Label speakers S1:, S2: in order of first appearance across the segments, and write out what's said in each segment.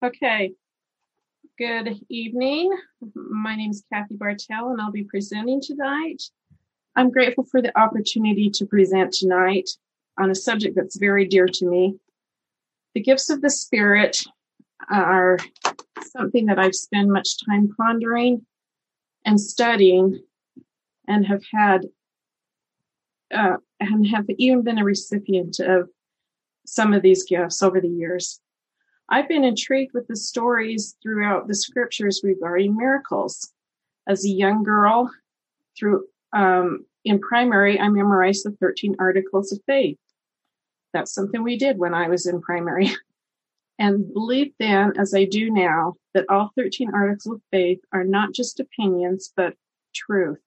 S1: Okay, good evening. My name is Kathy Bartell and I'll be presenting tonight. I'm grateful for the opportunity to present tonight on a subject that's very dear to me. The gifts of the Spirit are something that I've spent much time pondering and studying and have had uh, and have even been a recipient of some of these gifts over the years. I've been intrigued with the stories throughout the scriptures regarding miracles. As a young girl, through um, in primary, I memorized the 13 articles of faith. That's something we did when I was in primary. And believed then, as I do now, that all 13 articles of faith are not just opinions, but truth.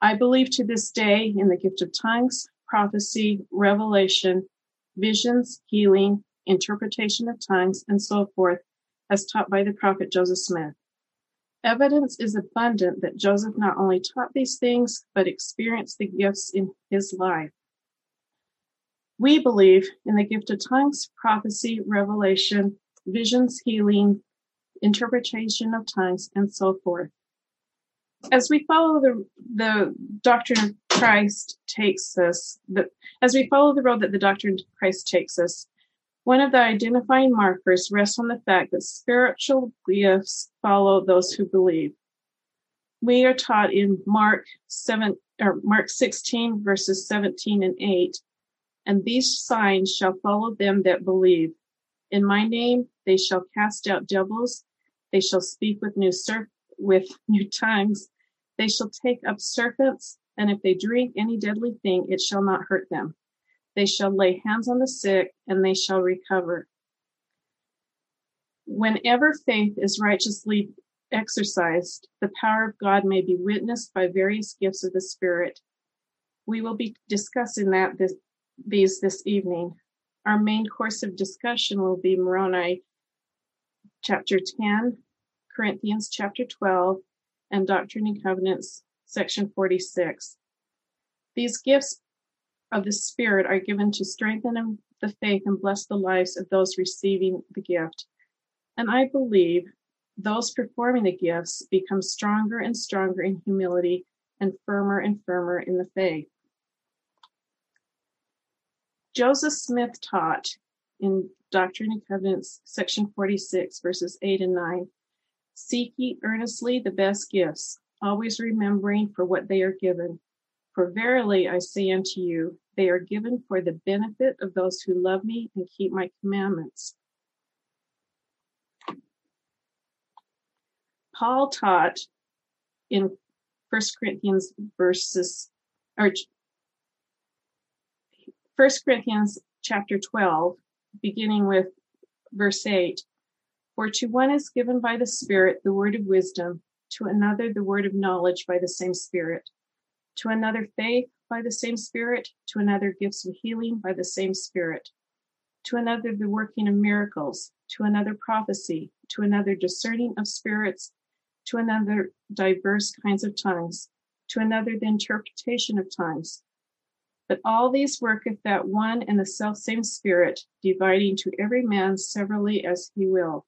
S1: I believe to this day in the gift of tongues, prophecy, revelation, visions, healing, interpretation of tongues, and so forth, as taught by the prophet Joseph Smith. Evidence is abundant that Joseph not only taught these things, but experienced the gifts in his life. We believe in the gift of tongues, prophecy, revelation, visions, healing, interpretation of tongues, and so forth. As we follow the, the doctrine of Christ takes us, the, as we follow the road that the doctrine of Christ takes us, one of the identifying markers rests on the fact that spiritual gifts follow those who believe. We are taught in Mark 7 or Mark 16 verses 17 and 8, and these signs shall follow them that believe. In my name they shall cast out devils, they shall speak with new ser- with new tongues, they shall take up serpents, and if they drink any deadly thing, it shall not hurt them they shall lay hands on the sick and they shall recover. Whenever faith is righteously exercised, the power of God may be witnessed by various gifts of the Spirit. We will be discussing that this, these this evening. Our main course of discussion will be Moroni chapter 10, Corinthians chapter 12, and Doctrine and Covenants section 46. These gifts of the Spirit are given to strengthen the faith and bless the lives of those receiving the gift. And I believe those performing the gifts become stronger and stronger in humility and firmer and firmer in the faith. Joseph Smith taught in Doctrine and Covenants, section 46, verses 8 and 9 Seek ye earnestly the best gifts, always remembering for what they are given for verily I say unto you, they are given for the benefit of those who love me and keep my commandments. Paul taught in 1 Corinthians verses or 1 Corinthians chapter 12, beginning with verse 8. For to one is given by the Spirit the word of wisdom, to another the word of knowledge by the same Spirit to another faith by the same Spirit, to another gifts of healing by the same Spirit, to another the working of miracles, to another prophecy, to another discerning of spirits, to another diverse kinds of tongues, to another the interpretation of tongues. But all these worketh that one and the self same Spirit, dividing to every man severally as he will.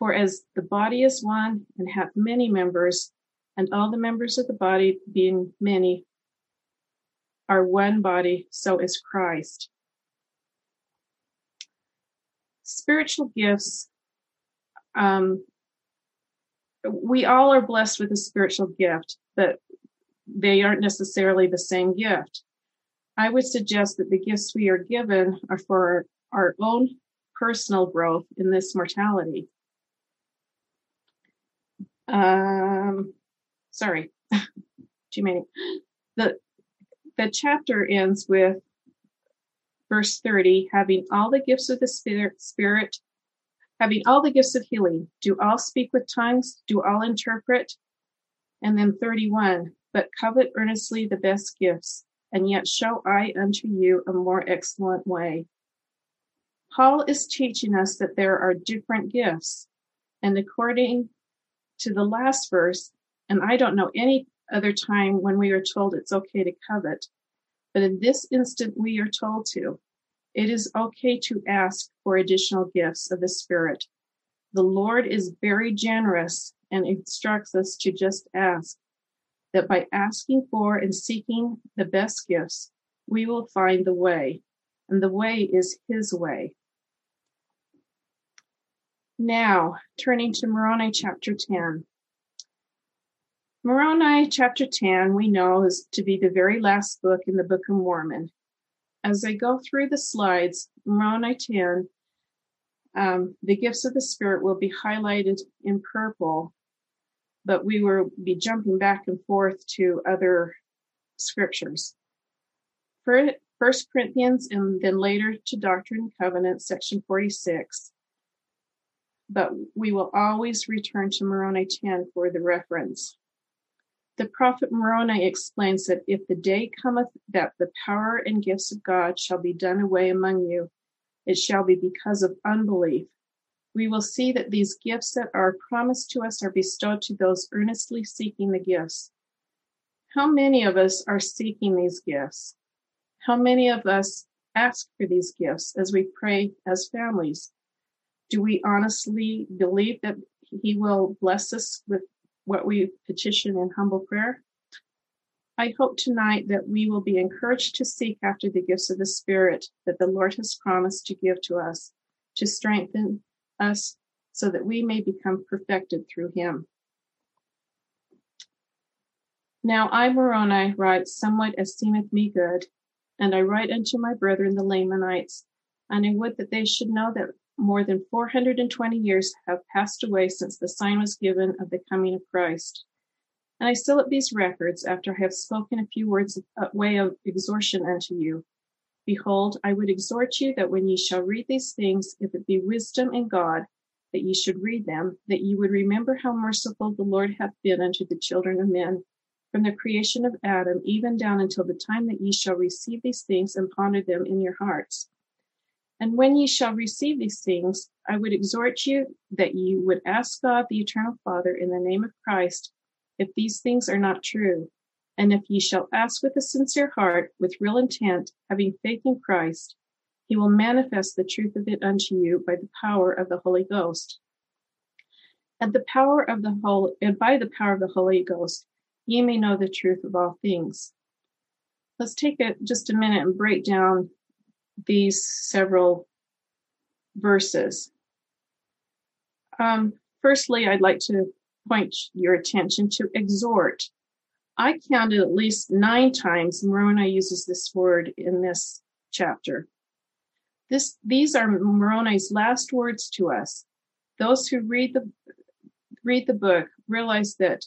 S1: For as the body is one and hath many members, and all the members of the body, being many, are one body, so is Christ. Spiritual gifts, um, we all are blessed with a spiritual gift, but they aren't necessarily the same gift. I would suggest that the gifts we are given are for our own personal growth in this mortality. Um, sorry, too many. The, the chapter ends with verse 30 having all the gifts of the spirit, spirit having all the gifts of healing. Do all speak with tongues do all interpret. And then 31 but covet earnestly the best gifts and yet show i unto you a more excellent way. Paul is teaching us that there are different gifts and according to the last verse and I don't know any other time when we are told it's okay to covet. But in this instant, we are told to. It is okay to ask for additional gifts of the Spirit The Lord is very generous and instructs us to just ask that by asking for and seeking the best gifts, we will find the way, and the way is His way. Now, turning to Moroni chapter 10. Moroni chapter 10, we know, is to be the very last book in the Book of Mormon. As I go through the slides, Moroni 10, um, the gifts of the Spirit will be highlighted in purple but we will be jumping back and forth to other scriptures. First Corinthians and then later to Doctrine and Covenants, section 46. But we will always return to Moroni 10 for the reference. The prophet Moroni explains that if the day cometh that the power and gifts of God shall be done away among you, it shall be because of unbelief we will see that these gifts that are promised to us are bestowed to those earnestly seeking the gifts. How many of us are seeking these gifts? How many of us ask for these gifts as we pray as families? Do we honestly believe that He will bless us with what we petition in humble prayer? I hope tonight that we will be encouraged to seek after the gifts of the Spirit that the Lord has promised to give to us to strengthen us so that we may become perfected through him. Now I, Moroni, write somewhat as seemeth me good, and I write unto my brethren the Lamanites, and I would that they should know that more than 420 years have passed away since the sign was given of the coming of Christ. And I seal up these records after I have spoken a few words of uh, way of exhortation unto you, Behold, I would exhort you that when ye shall read these things, if it be wisdom in God, that ye should read them, that ye would remember how merciful the Lord hath been unto the children of men, from the creation of Adam, even down until the time that ye shall receive these things and ponder them in your hearts. And when ye shall receive these things, I would exhort you that ye would ask God the eternal Father in the name of Christ, if these things are not true, and if ye shall ask with a sincere heart, with real intent, having faith in Christ, he will manifest the truth of it unto you by the power of the Holy Ghost. And the power of the whole and by the power of the Holy Ghost, ye may know the truth of all things. Let's take a, just a minute and break down these several verses. Um, firstly, I'd like to point your attention to exhort. I counted at least nine times Moroni uses this word in this chapter. This, these are Moroni's last words to us. Those who read the read the book realize that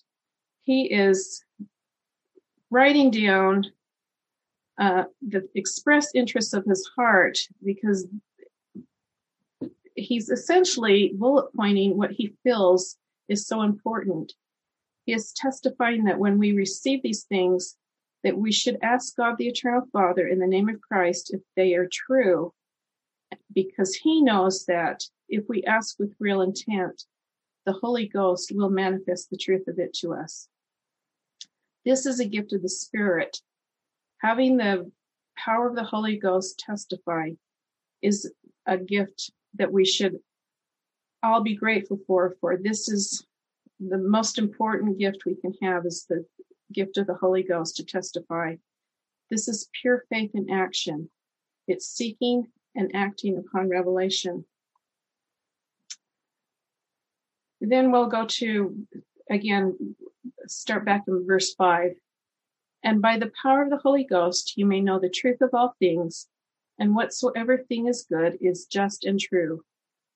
S1: he is writing down uh, the express interests of his heart because he's essentially bullet pointing what he feels is so important. He is testifying that when we receive these things, that we should ask God the Eternal Father in the name of Christ if they are true, because he knows that if we ask with real intent, the Holy Ghost will manifest the truth of it to us. This is a gift of the Spirit. Having the power of the Holy Ghost testify is a gift that we should all be grateful for, for this is the most important gift we can have is the gift of the Holy Ghost to testify. This is pure faith in action. It's seeking and acting upon revelation. Then we'll go to, again, start back in verse 5. And by the power of the Holy Ghost, you may know the truth of all things, and whatsoever thing is good is just and true.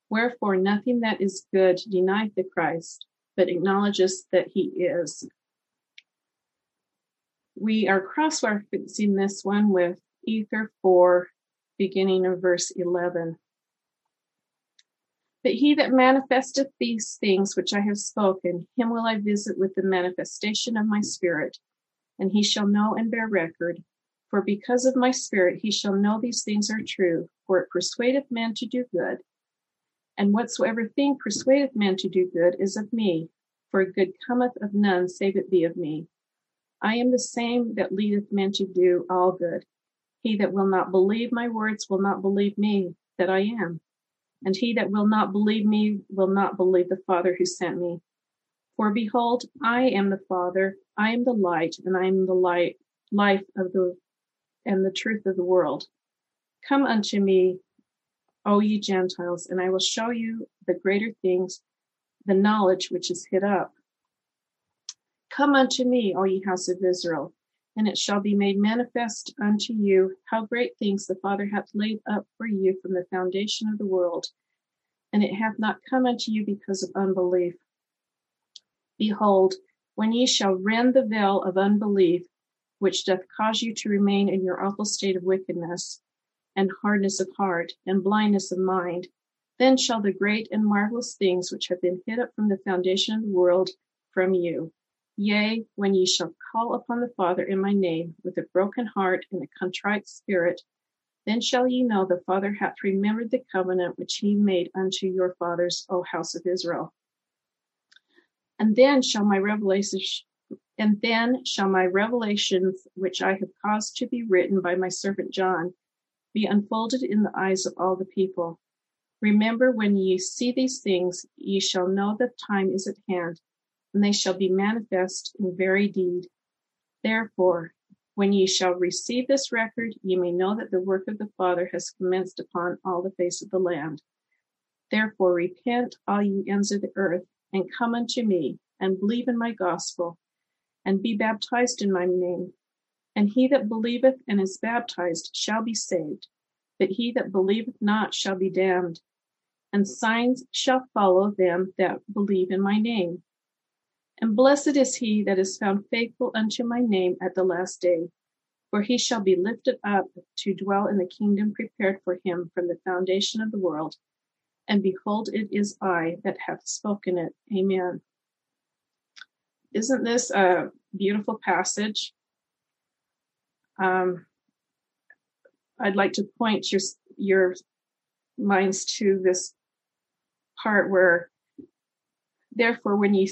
S1: Wherefore, nothing that is good denieth the Christ but acknowledges that he is. We are cross-referencing this one with Ether 4, beginning of verse 11. But he that manifesteth these things which I have spoken, him will I visit with the manifestation of my spirit, and he shall know and bear record. For because of my spirit he shall know these things are true, for it persuadeth men to do good, and whatsoever thing persuadeth men to do good is of me, for good cometh of none save it be of me. I am the same that leadeth men to do all good. He that will not believe my words will not believe me that I am. And he that will not believe me will not believe the Father who sent me. For behold, I am the Father, I am the light, and I am the light, life of the and the truth of the world. Come unto me, O ye Gentiles, and I will show you the greater things, the knowledge which is hid up. Come unto me, O ye house of Israel, and it shall be made manifest unto you how great things the Father hath laid up for you from the foundation of the world, and it hath not come unto you because of unbelief. Behold, when ye shall rend the veil of unbelief, which doth cause you to remain in your awful state of wickedness, and hardness of heart, and blindness of mind, then shall the great and marvelous things which have been hid up from the foundation of the world from you. Yea, when ye shall call upon the Father in my name with a broken heart and a contrite spirit, then shall ye know the Father hath remembered the covenant which he made unto your fathers, O house of Israel. And then shall my revelations and then shall my revelations which I have caused to be written by my servant John be unfolded in the eyes of all the people. Remember when ye see these things, ye shall know that time is at hand, and they shall be manifest in very deed. Therefore, when ye shall receive this record, ye may know that the work of the Father has commenced upon all the face of the land. Therefore repent, all ye ends of the earth, and come unto me, and believe in my gospel, and be baptized in my name. And he that believeth and is baptized shall be saved, but he that believeth not shall be damned. And signs shall follow them that believe in my name. And blessed is he that is found faithful unto my name at the last day, for he shall be lifted up to dwell in the kingdom prepared for him from the foundation of the world and behold, it is I that have spoken it. Amen. Isn't this a beautiful passage? Um, I'd like to point your your minds to this part where, therefore, when you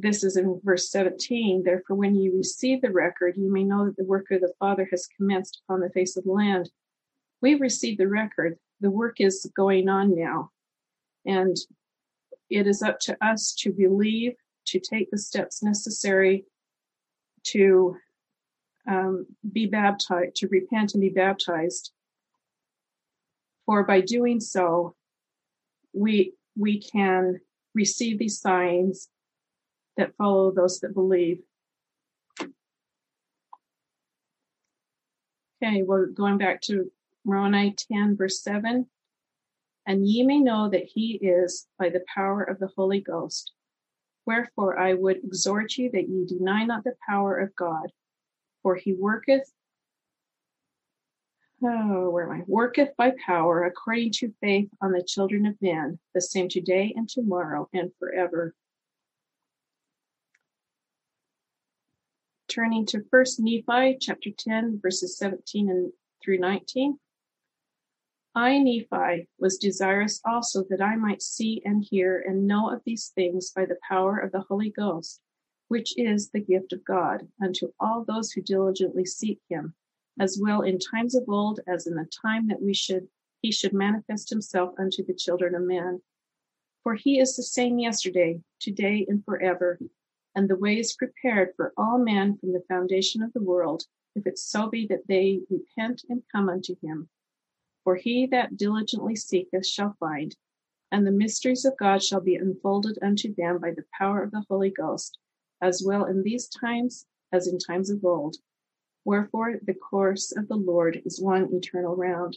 S1: this is in verse 17. Therefore, when you receive the record, you may know that the work of the Father has commenced upon the face of the land. We receive the record the work is going on now. And it is up to us to believe, to take the steps necessary to um, be baptized, to repent and be baptized. For by doing so, we we can receive these signs that follow those that believe. Okay, well, going back to Moroni 10, verse 7. And ye may know that he is by the power of the Holy Ghost. Wherefore I would exhort you that ye deny not the power of God, for he worketh, oh, where am I? Worketh by power according to faith on the children of men, the same today and tomorrow and forever. Turning to First Nephi chapter 10, verses 17 and through 19. I, Nephi, was desirous also that I might see and hear and know of these things by the power of the Holy Ghost, which is the gift of God, unto all those who diligently seek him, as well in times of old as in the time that we should he should manifest himself unto the children of men. For he is the same yesterday, today, and forever, and the way is prepared for all men from the foundation of the world, if it so be that they repent and come unto him. For he that diligently seeketh shall find, and the mysteries of God shall be unfolded unto them by the power of the Holy Ghost, as well in these times as in times of old. Wherefore the course of the Lord is one eternal round.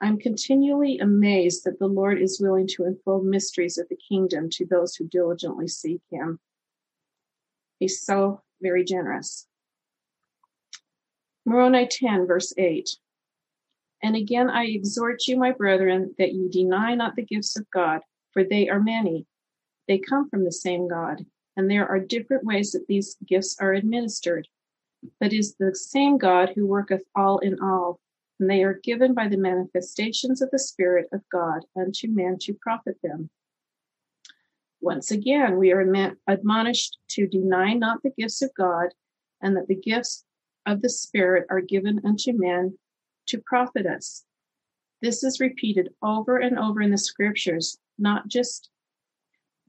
S1: I'm continually amazed that the Lord is willing to unfold mysteries of the kingdom to those who diligently seek him. He's so very generous. Moroni 10, verse 8. And again I exhort you, my brethren, that ye deny not the gifts of God, for they are many. They come from the same God, and there are different ways that these gifts are administered. But is the same God who worketh all in all, and they are given by the manifestations of the Spirit of God unto men to profit them. Once again, we are admonished to deny not the gifts of God, and that the gifts of the Spirit are given unto men to profit us. This is repeated over and over in the scriptures, not just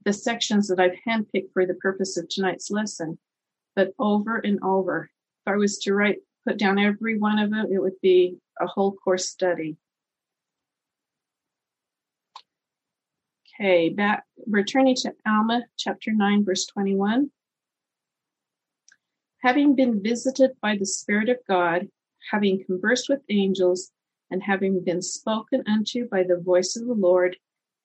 S1: the sections that I've handpicked for the purpose of tonight's lesson, but over and over. If I was to write, put down every one of them, it would be a whole course study. Okay, back returning to Alma chapter 9, verse 21. Having been visited by the Spirit of God, having conversed with angels, and having been spoken unto by the voice of the Lord,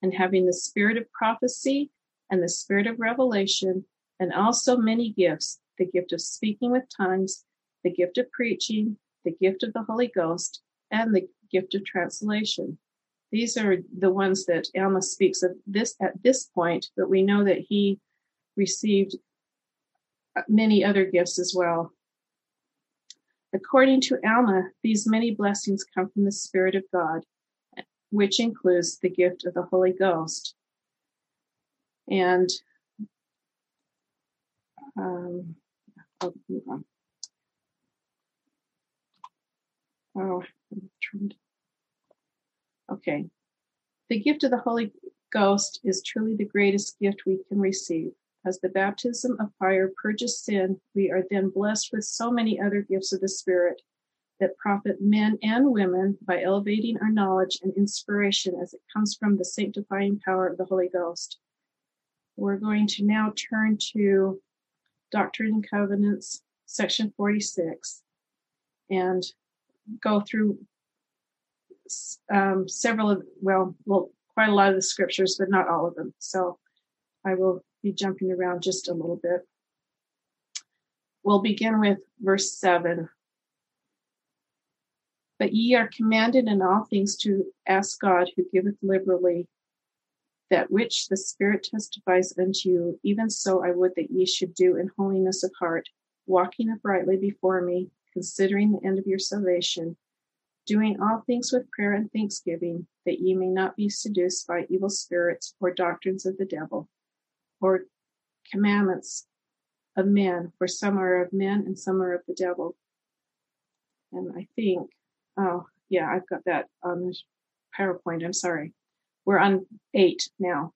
S1: and having the spirit of prophecy and the spirit of revelation, and also many gifts the gift of speaking with tongues, the gift of preaching, the gift of the Holy Ghost, and the gift of translation. These are the ones that Alma speaks of this at this point, but we know that he received many other gifts as well. According to Alma, these many blessings come from the Spirit of God, which includes the gift of the Holy Ghost. And um, on. Oh, okay. The gift of the Holy Ghost is truly the greatest gift we can receive. As the baptism of fire purges sin, we are then blessed with so many other gifts of the Spirit that profit men and women by elevating our knowledge and inspiration as it comes from the sanctifying power of the Holy Ghost. We're going to now turn to Doctrine and Covenants, section 46, and go through um, several of, well, well, quite a lot of the scriptures, but not all of them. So I will be jumping around just a little bit. We'll begin with verse 7. But ye are commanded in all things to ask God, who giveth liberally, that which the Spirit testifies unto you, even so I would that ye should do in holiness of heart, walking uprightly before me, considering the end of your salvation, doing all things with prayer and thanksgiving, that ye may not be seduced by evil spirits or doctrines of the devil or commandments of men, for some are of men and some are of the devil. And I think, oh, yeah, I've got that on PowerPoint. I'm sorry. We're on eight now.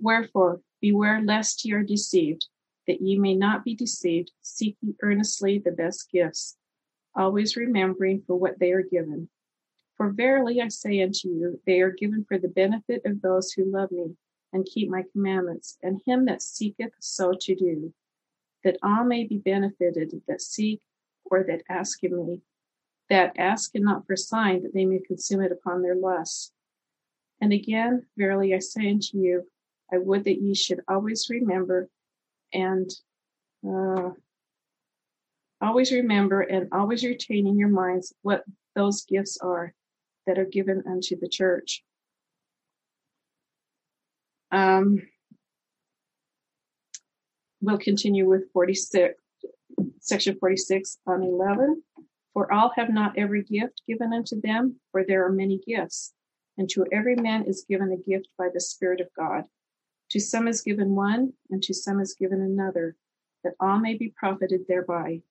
S1: Wherefore, beware lest ye are deceived, that ye may not be deceived, seeking earnestly the best gifts, always remembering for what they are given. For verily I say unto you, they are given for the benefit of those who love me and keep my commandments, and him that seeketh so to do, that all may be benefited that seek or that ask of me, that ask and not for sign, that they may consume it upon their lusts. And again, verily I say unto you, I would that ye should always remember and uh, always remember and always retain in your minds what those gifts are that are given unto the church. Um, we'll continue with 46, section 46 on 11. For all have not every gift given unto them, for there are many gifts, and to every man is given a gift by the Spirit of God. To some is given one, and to some is given another, that all may be profited thereby.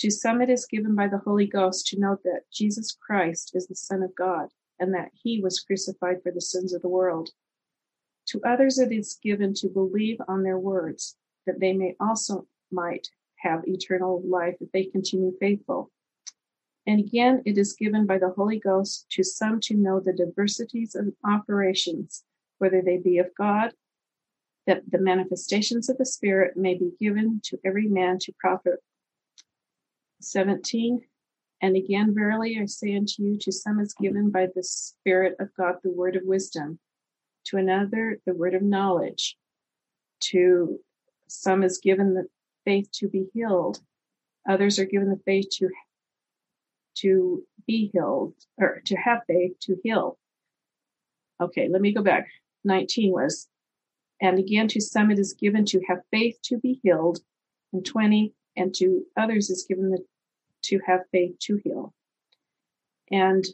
S1: To some it is given by the Holy Ghost to know that Jesus Christ is the Son of God, and that he was crucified for the sins of the world to others it is given to believe on their words, that they may also might have eternal life if they continue faithful. And again, it is given by the Holy Ghost to some to know the diversities of operations, whether they be of God, that the manifestations of the Spirit may be given to every man to profit. 17. And again, verily I say unto you, to some is given by the Spirit of God the word of wisdom to another the word of knowledge. To some is given the faith to be healed. Others are given the faith to to be healed or to have faith to heal. Okay let me go back. 19 was and again to some it is given to have faith to be healed and 20 and to others is given the to have faith to heal. And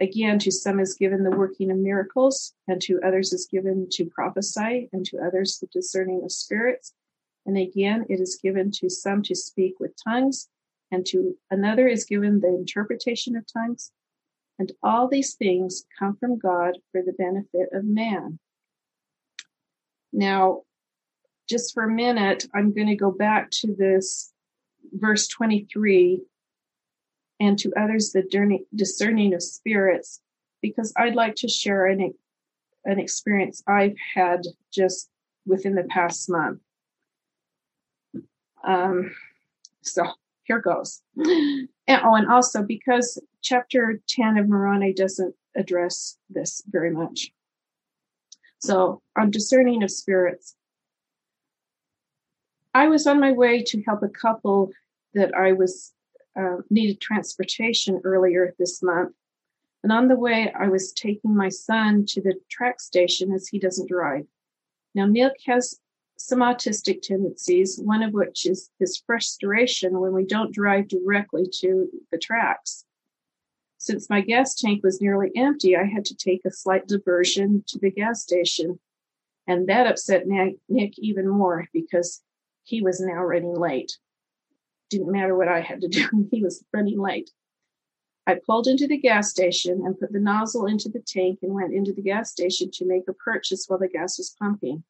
S1: Again, to some is given the working of miracles, and to others is given to prophesy, and to others the discerning of spirits. And again, it is given to some to speak with tongues, and to another is given the interpretation of tongues. And all these things come from God for the benefit of man. Now, just for a minute, I'm going to go back to this verse 23 and to others the discerning of spirits, because I'd like to share an, an experience I've had just within the past month. Um, so here goes. And, oh, and also because chapter 10 of Moroni doesn't address this very much. So on discerning of spirits, I was on my way to help a couple that I was uh, needed transportation earlier this month. And on the way, I was taking my son to the TRAX station as he doesn't drive. Now, Nick has some autistic tendencies, one of which is his frustration when we don't drive directly to the TRAX. Since my gas tank was nearly empty, I had to take a slight diversion to the gas station. And that upset Nick even more because he was now running late. Didn't matter what I had to do, he was running late. I pulled into the gas station and put the nozzle into the tank and went into the gas station to make a purchase while the gas was pumping.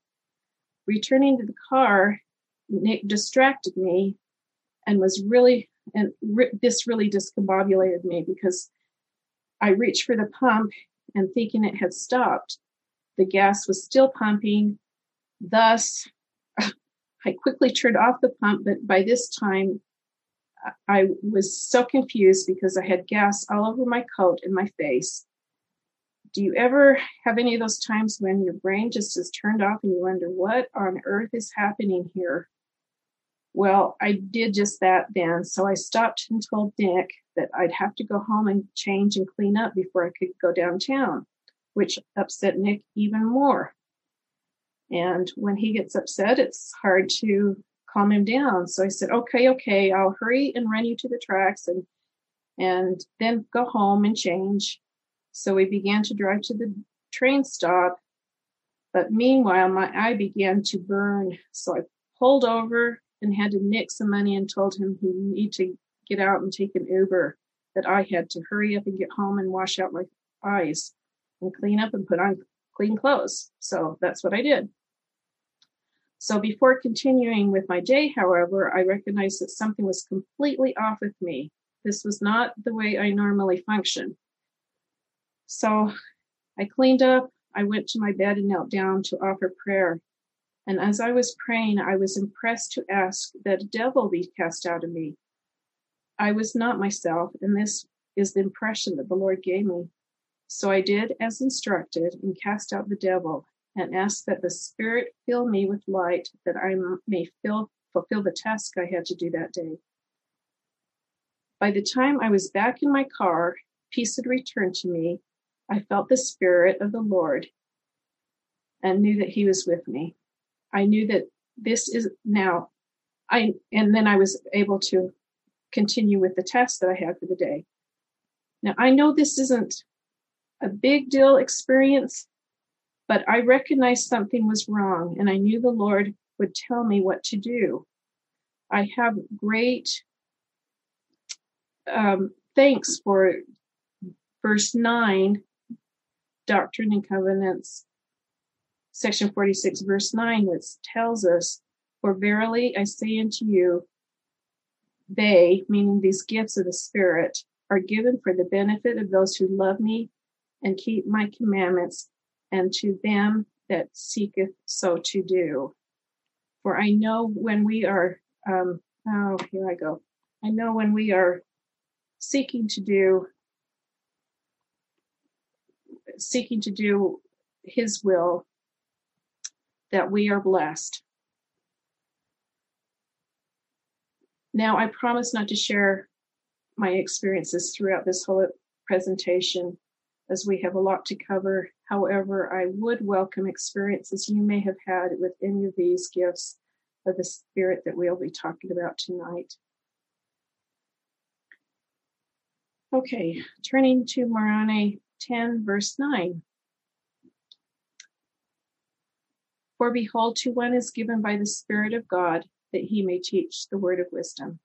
S1: Returning to the car, Nick distracted me and was really, and re- this really discombobulated me because I reached for the pump and thinking it had stopped. The gas was still pumping. Thus, I quickly turned off the pump, but by this time, I was so confused because I had gas all over my coat and my face do you ever have any of those times when your brain just is turned off and you wonder what on earth is happening here? Well, I did just that then. So I stopped and told Nick that I'd have to go home and change and clean up before I could go downtown, which upset Nick even more. And when he gets upset, it's hard to calm him down. So I said, okay, okay, I'll hurry and run you to the TRAX and and then go home and change. So we began to drive to the train stop. But meanwhile, my eye began to burn. So I pulled over and had to nick some money and told him he needed to get out and take an Uber, that I had to hurry up and get home and wash out my eyes and clean up and put on clean clothes. So that's what I did. So before continuing with my day, however, I recognized that something was completely off with me. This was not the way I normally function. So I cleaned up, I went to my bed and knelt down to offer prayer. And as I was praying, I was impressed to ask that a devil be cast out of me. I was not myself, and this is the impression that the Lord gave me. So I did as instructed and cast out the devil and ask that the Spirit fill me with light that I may fill, fulfill the task I had to do that day. By the time I was back in my car, peace had returned to me, I felt the Spirit of the Lord and knew that He was with me. I knew that this is now, I, and then I was able to continue with the task that I had for the day. Now, I know this isn't a big deal experience, but I recognized something was wrong and I knew the Lord would tell me what to do. I have great um, thanks for verse 9 Doctrine and Covenants, section 46, verse 9, which tells us, For verily I say unto you, they, meaning these gifts of the Spirit, are given for the benefit of those who love me and keep my commandments, and to them that seeketh so to do. For I know when we are, um, oh, here I go. I know when we are seeking to do seeking to do His will, that we are blessed. Now, I promise not to share my experiences throughout this whole presentation, as we have a lot to cover. However, I would welcome experiences you may have had with any of these gifts of the Spirit that we'll be talking about tonight. Okay, turning to Moroni 10, verse 9. For behold, to one is given by the Spirit of God that he may teach the word of wisdom.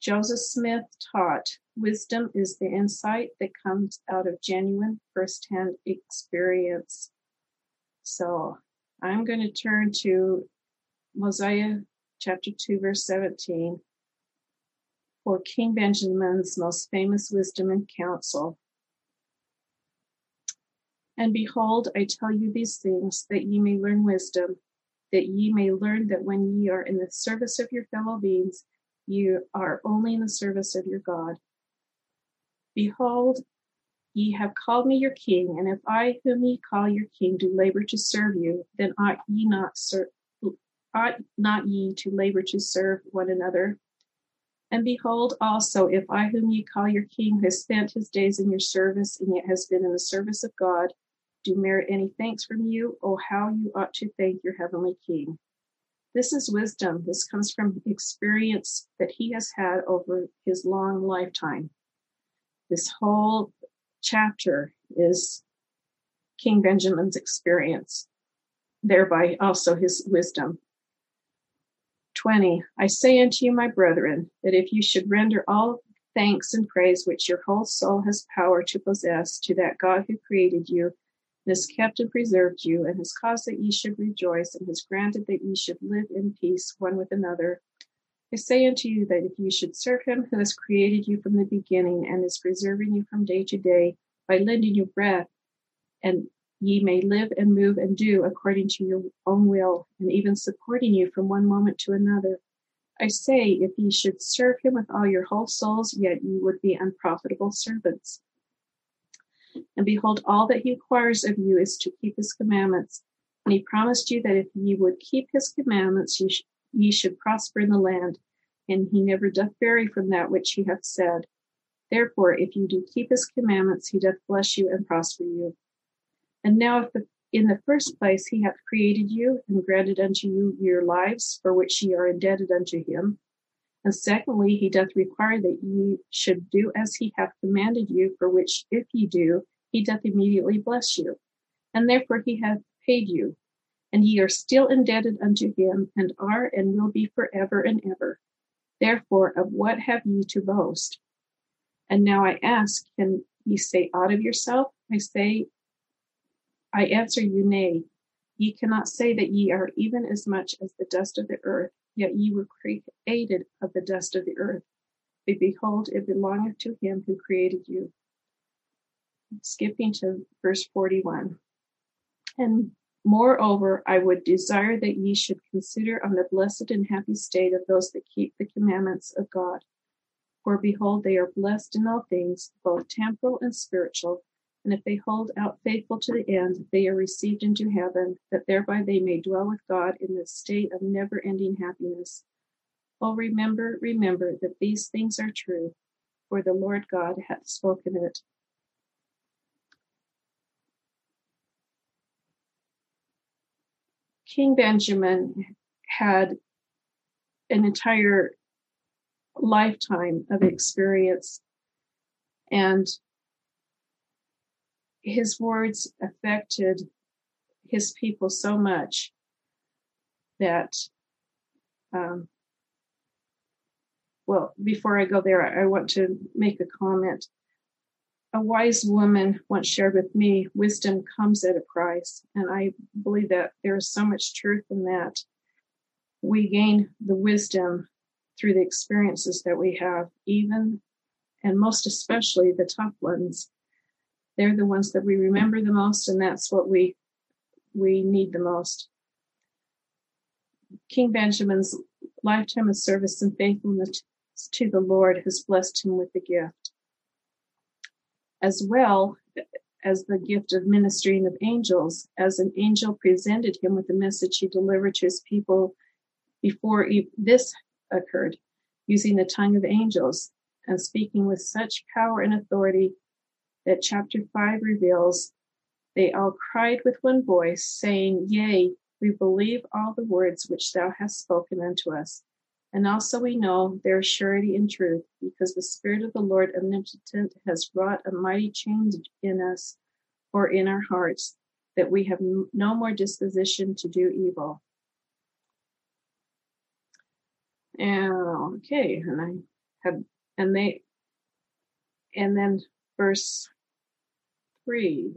S1: Joseph Smith taught Wisdom is the insight that comes out of genuine firsthand experience. So I'm going to turn to Mosiah chapter 2, verse 17 for King Benjamin's most famous wisdom and counsel. And behold, I tell you these things that ye may learn wisdom, that ye may learn that when ye are in the service of your fellow beings, you are only in the service of your God. Behold, ye have called me your king, and if I, whom ye call your king, do labor to serve you, then ought ye not ought not ye to labor to serve one another? And behold, also, if I, whom ye call your king, has spent his days in your service, and yet has been in the service of God, do merit any thanks from you, oh, how you ought to thank your heavenly king. This is wisdom. This comes from experience that he has had over his long lifetime. This whole chapter is King Benjamin's experience, thereby also his wisdom. 20 I say unto you, my brethren, that if you should render all thanks and praise which your whole soul has power to possess to that God who created you, and has kept and preserved you, and has caused that ye should rejoice, and has granted that ye should live in peace one with another. I say unto you that if you should serve him who has created you from the beginning, and is preserving you from day to day, by lending you breath, and ye may live and move and do according to your own will, and even supporting you from one moment to another. I say, if ye should serve him with all your whole souls, yet ye would be unprofitable servants. And behold, all that he requires of you is to keep his commandments. And he promised you that if ye would keep his commandments, ye, ye should prosper in the land. And he never doth vary from that which he hath said. Therefore, if you do keep his commandments, he doth bless you and prosper you. And now, if the, in the first place he hath created you and granted unto you your lives, for which ye are indebted unto him, and secondly, he doth require that ye should do as he hath commanded you, for which if ye do, he doth immediately bless you. And therefore he hath paid you, and ye are still indebted unto him, and are and will be forever and ever. Therefore, of what have ye to boast? And now I ask, can ye say aught of yourself? I say, I answer you, nay. Ye cannot say that ye are even as much as the dust of the earth Yet ye were created of the dust of the earth. But behold, it belongeth to him who created you. Skipping to verse 41. And moreover, I would desire that ye should consider on the blessed and happy state of those that keep the commandments of God. For behold, they are blessed in all things, both temporal and spiritual and if they hold out faithful to the end, they are received into heaven, that thereby they may dwell with God in the state of never ending happiness. Oh, remember, remember that these things are true, for the Lord God hath spoken it. King Benjamin had an entire lifetime of experience and his words affected his people so much that um, well before i go there i want to make a comment a wise woman once shared with me wisdom comes at a price. And i believe that there is so much truth in that. We gain the wisdom through the experiences that we have even and most especially the tough ones. They're the ones that we remember the most, and that's what we we need the most. King Benjamin's lifetime of service and faithfulness to the Lord has blessed him with the gift, as well as the gift of ministering of angels, as an angel presented him with the message he delivered to his people before this occurred, using the tongue of angels and speaking with such power and authority that chapter 5 reveals, they all cried with one voice, saying, Yea, we believe all the words which thou hast spoken unto us. And also we know there is surety in truth, because the Spirit of the Lord omnipotent has wrought a mighty change in us or in our hearts, that we have no more disposition to do evil. And okay, and I had, and they And then verse 3.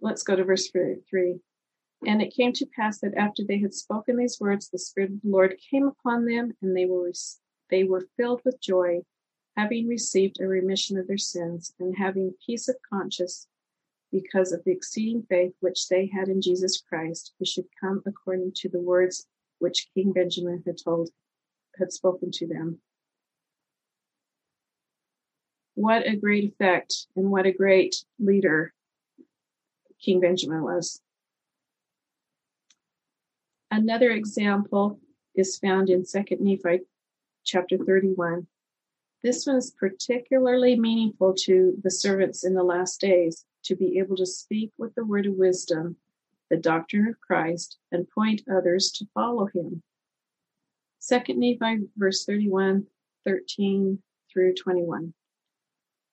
S1: Let's go to verse 3. And it came to pass that after they had spoken these words, the Spirit of the Lord came upon them, and they were they were filled with joy, having received a remission of their sins, and having peace of conscience because of the exceeding faith which they had in Jesus Christ, who should come according to the words which King Benjamin had told had spoken to them. What a great effect and what a great leader King Benjamin was. Another example is found in 2 Nephi chapter 31. This one is particularly meaningful to the servants in the last days to be able to speak with the word of wisdom, the doctrine of Christ, and point others to follow him. 2 Nephi verse 31, 13 through 21.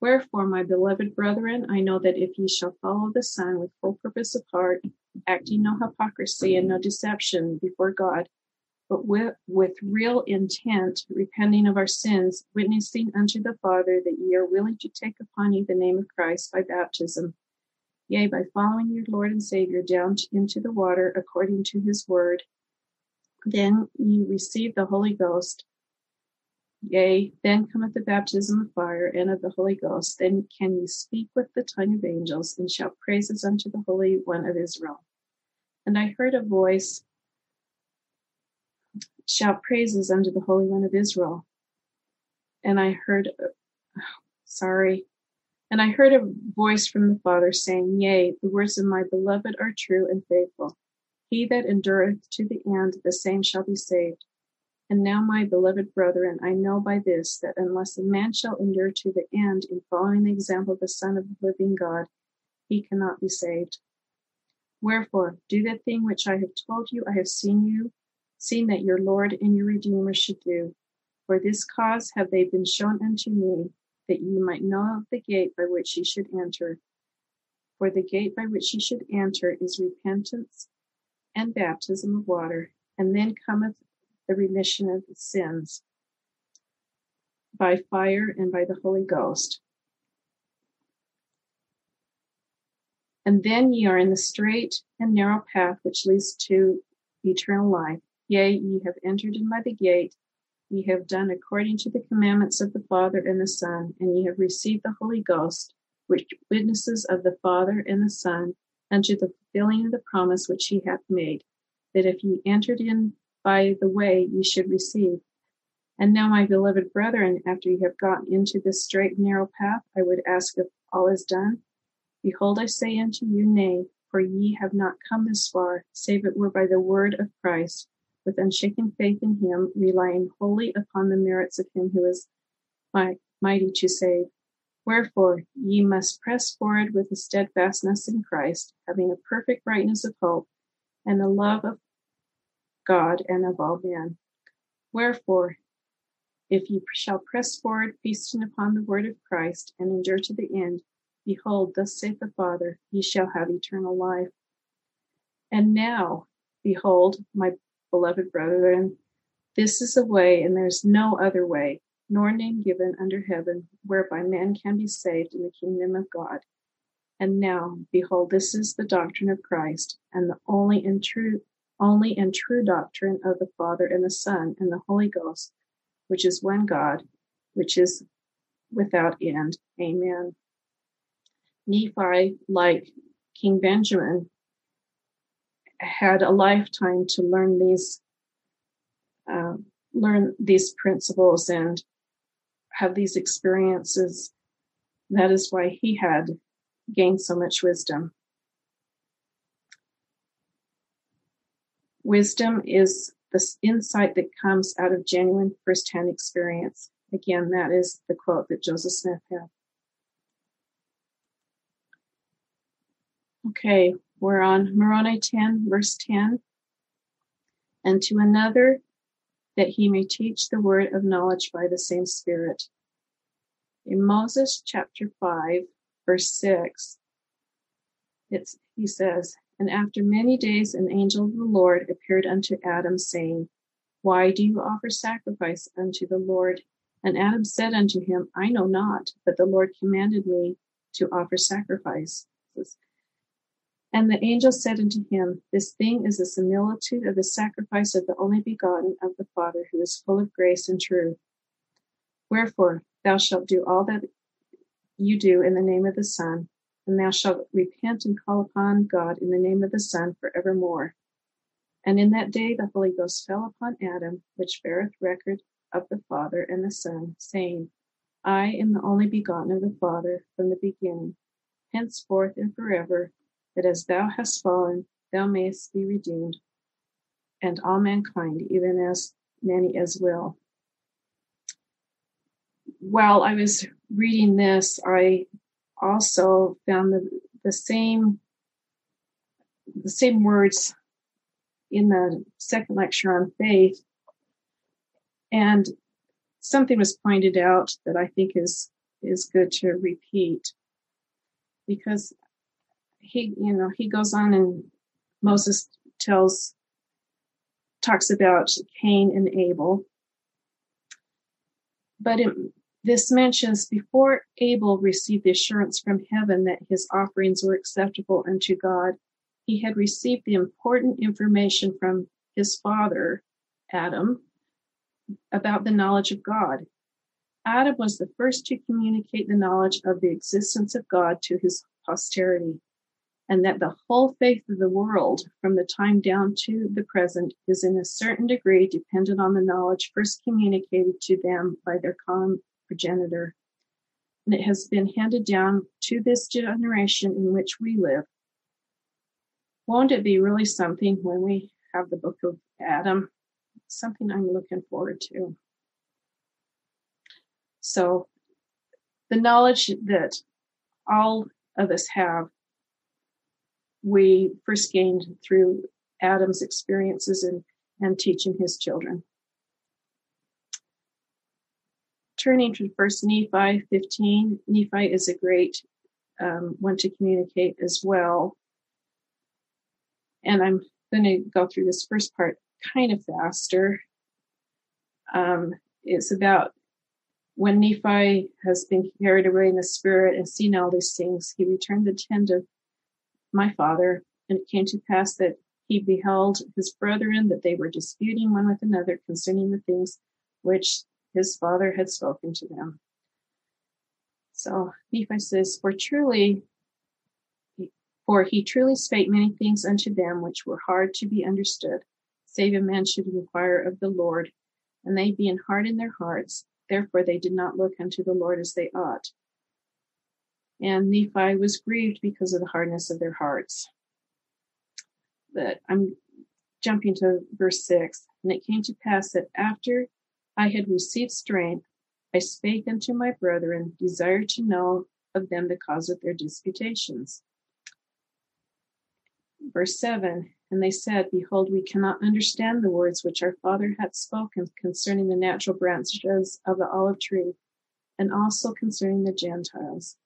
S1: Wherefore, my beloved brethren, I know that if ye shall follow the Son with full purpose of heart, acting no hypocrisy and no deception before God, but with, with real intent, repenting of our sins, witnessing unto the Father that ye are willing to take upon you the name of Christ by baptism, yea, by following your Lord and Savior down into the water according to his word, then ye receive the Holy Ghost. Yea, then cometh the baptism of fire and of the Holy Ghost. Then can ye speak with the tongue of angels and shout praises unto the Holy One of Israel. And I heard a voice shout praises unto the Holy One of Israel. And I heard, sorry, and I heard a voice from the Father saying, Yea, the words of my beloved are true and faithful. He that endureth to the end, the same shall be saved. And now, my beloved brethren, I know by this that unless a man shall endure to the end in following the example of the Son of the living God, he cannot be saved. Wherefore, do the thing which I have told you, I have seen you, seen that your Lord and your Redeemer should do. For this cause have they been shown unto me, that ye might know the gate by which ye should enter. For the gate by which ye should enter is repentance and baptism of water, and then cometh the remission of the sins by fire and by the Holy Ghost. And then ye are in the straight and narrow path which leads to eternal life. Yea, ye have entered in by the gate. Ye have done according to the commandments of the Father and the Son, and ye have received the Holy Ghost, which witnesses of the Father and the Son, unto the fulfilling of the promise which he hath made, that if ye entered in by the way ye should receive. And now, my beloved brethren, after ye have gotten into this straight and narrow path, I would ask if all is done. Behold, I say unto you, Nay, for ye have not come this far, save it were by the word of Christ, with unshaken faith in him, relying wholly upon the merits of him who is mighty to save. Wherefore ye must press forward with a steadfastness in Christ, having a perfect brightness of hope, and the love of God and of all men. Wherefore, if ye shall press forward, feasting upon the word of Christ, and endure to the end, behold, thus saith the Father, ye shall have eternal life. And now, behold, my beloved brethren, this is the way, and there is no other way, nor name given under heaven whereby man can be saved in the kingdom of God. And now, behold, this is the doctrine of Christ, and the only and true, only and true doctrine of the Father and the Son and the Holy Ghost, which is one God, which is without end. Amen. Nephi, like King Benjamin, had a lifetime to learn these uh, learn these principles and have these experiences. That is why he had gained so much wisdom. Wisdom is the insight that comes out of genuine firsthand experience. Again, that is the quote that Joseph Smith had. Okay, we're on Moroni 10, verse 10. And to another that he may teach the word of knowledge by the same Spirit. In Moses chapter 5, verse 6, it's, he says, And after many days an angel of the Lord appeared unto Adam, saying, Why do you offer sacrifice unto the Lord? And Adam said unto him, I know not, but the Lord commanded me to offer sacrifice. And the angel said unto him, This thing is a similitude of the sacrifice of the only begotten of the Father, who is full of grace and truth. Wherefore thou shalt do all that you do in the name of the Son, and thou shalt repent and call upon God in the name of the Son for evermore. And in that day the Holy Ghost fell upon Adam, which beareth record of the Father and the Son, saying, I am the only begotten of the Father from the beginning, henceforth and forever, that as thou hast fallen, thou mayest be redeemed, and all mankind, even as many as will. While I was reading this, I also found the, the same the same words in the second lecture on faith. And something was pointed out that I think is is good to repeat because he you know he goes on and Moses tells talks about Cain and Abel but it, this mentions before Abel received the assurance from heaven that his offerings were acceptable unto God he had received the important information from his father, Adam, about the knowledge of God. Adam was the first to communicate the knowledge of the existence of God to his posterity, and that the whole faith of the world, from the time down to the present, is in a certain degree dependent on the knowledge first communicated to them by their common progenitor. And it has been handed down to this generation in which we live won't it be really something when we have the book of Adam? Something I'm looking forward to. So, the knowledge that all of us have, we first gained through Adam's experiences and, and teaching his children. Turning to First Nephi 15, Nephi is a great um, one to communicate as well. And I'm going to go through this first part kind of faster. Um, it's about when Nephi has been carried away in the spirit and seen all these things, he returned the tent of my father, and it came to pass that he beheld his brethren that they were disputing one with another concerning the things which his father had spoken to them. So Nephi says, For truly for he truly spake many things unto them which were hard to be understood, save a man should inquire of the Lord. And they being hard in their hearts, therefore they did not look unto the Lord as they ought. And Nephi was grieved because of the hardness of their hearts. But I'm jumping to verse 6. And it came to pass that after I had received strength, I spake unto my brethren, desired to know of them the cause of their disputations. Verse 7 And they said, Behold, we cannot understand the words which our father hath spoken concerning the natural branches of the olive tree, and also concerning the Gentiles.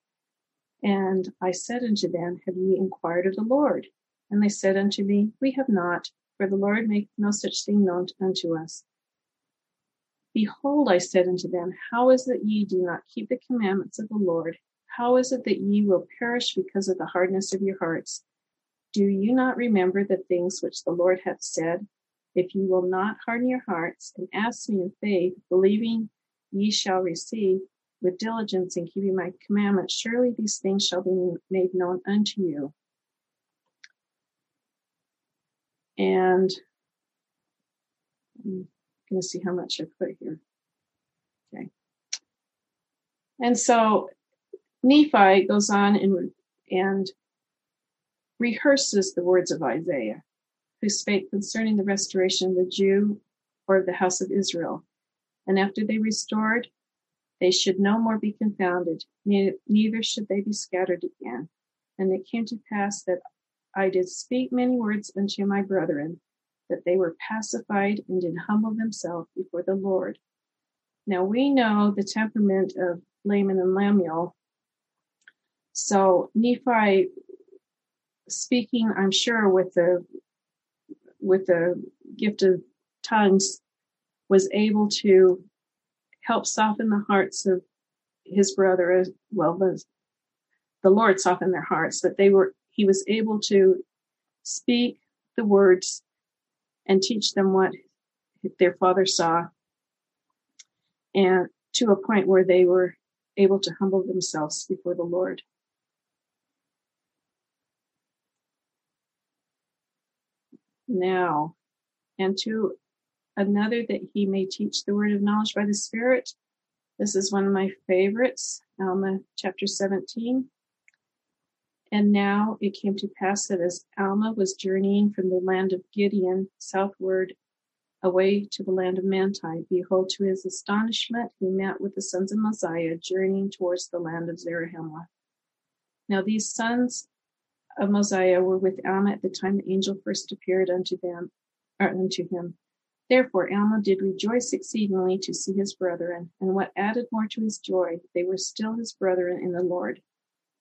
S1: And I said unto them, Have ye inquired of the Lord? And they said unto me, We have not, for the Lord maketh no such thing known unto us. Behold, I said unto them, How is it ye do not keep the commandments of the Lord? How is it that ye will perish because of the hardness of your hearts? Do you not remember the things which the Lord hath said? If ye will not harden your hearts and ask me in faith, believing ye shall receive with diligence in keeping my commandments, surely these things shall be made known unto you. And going to see how much I put here. Okay. And so Nephi goes on and, and rehearses the words of Isaiah, who spake concerning the restoration of the Jew or of the house of Israel. And after they restored, they should no more be confounded, neither should they be scattered again. And it came to pass that I did speak many words unto my brethren, that they were pacified and did humble themselves before the Lord. Now we know the temperament of Laman and Lemuel. So Nephi speaking, I'm sure, with the with the gift of tongues, was able to help soften the hearts of his brother as well the, the Lord softened their hearts that they were he was able to speak the words and teach them what their father saw and to a point where they were able to humble themselves before the Lord. Now, and to another that he may teach the word of knowledge by the Spirit. This is one of my favorites, Alma chapter 17. And now it came to pass that as Alma was journeying from the land of Gideon southward away to the land of Manti, behold, to his astonishment, he met with the sons of Mosiah journeying towards the land of Zarahemla. Now these sons of Mosiah were with Alma at the time the angel first appeared unto them, or unto him. Therefore Alma did rejoice exceedingly to see his brethren, and what added more to his joy, they were still his brethren in the Lord.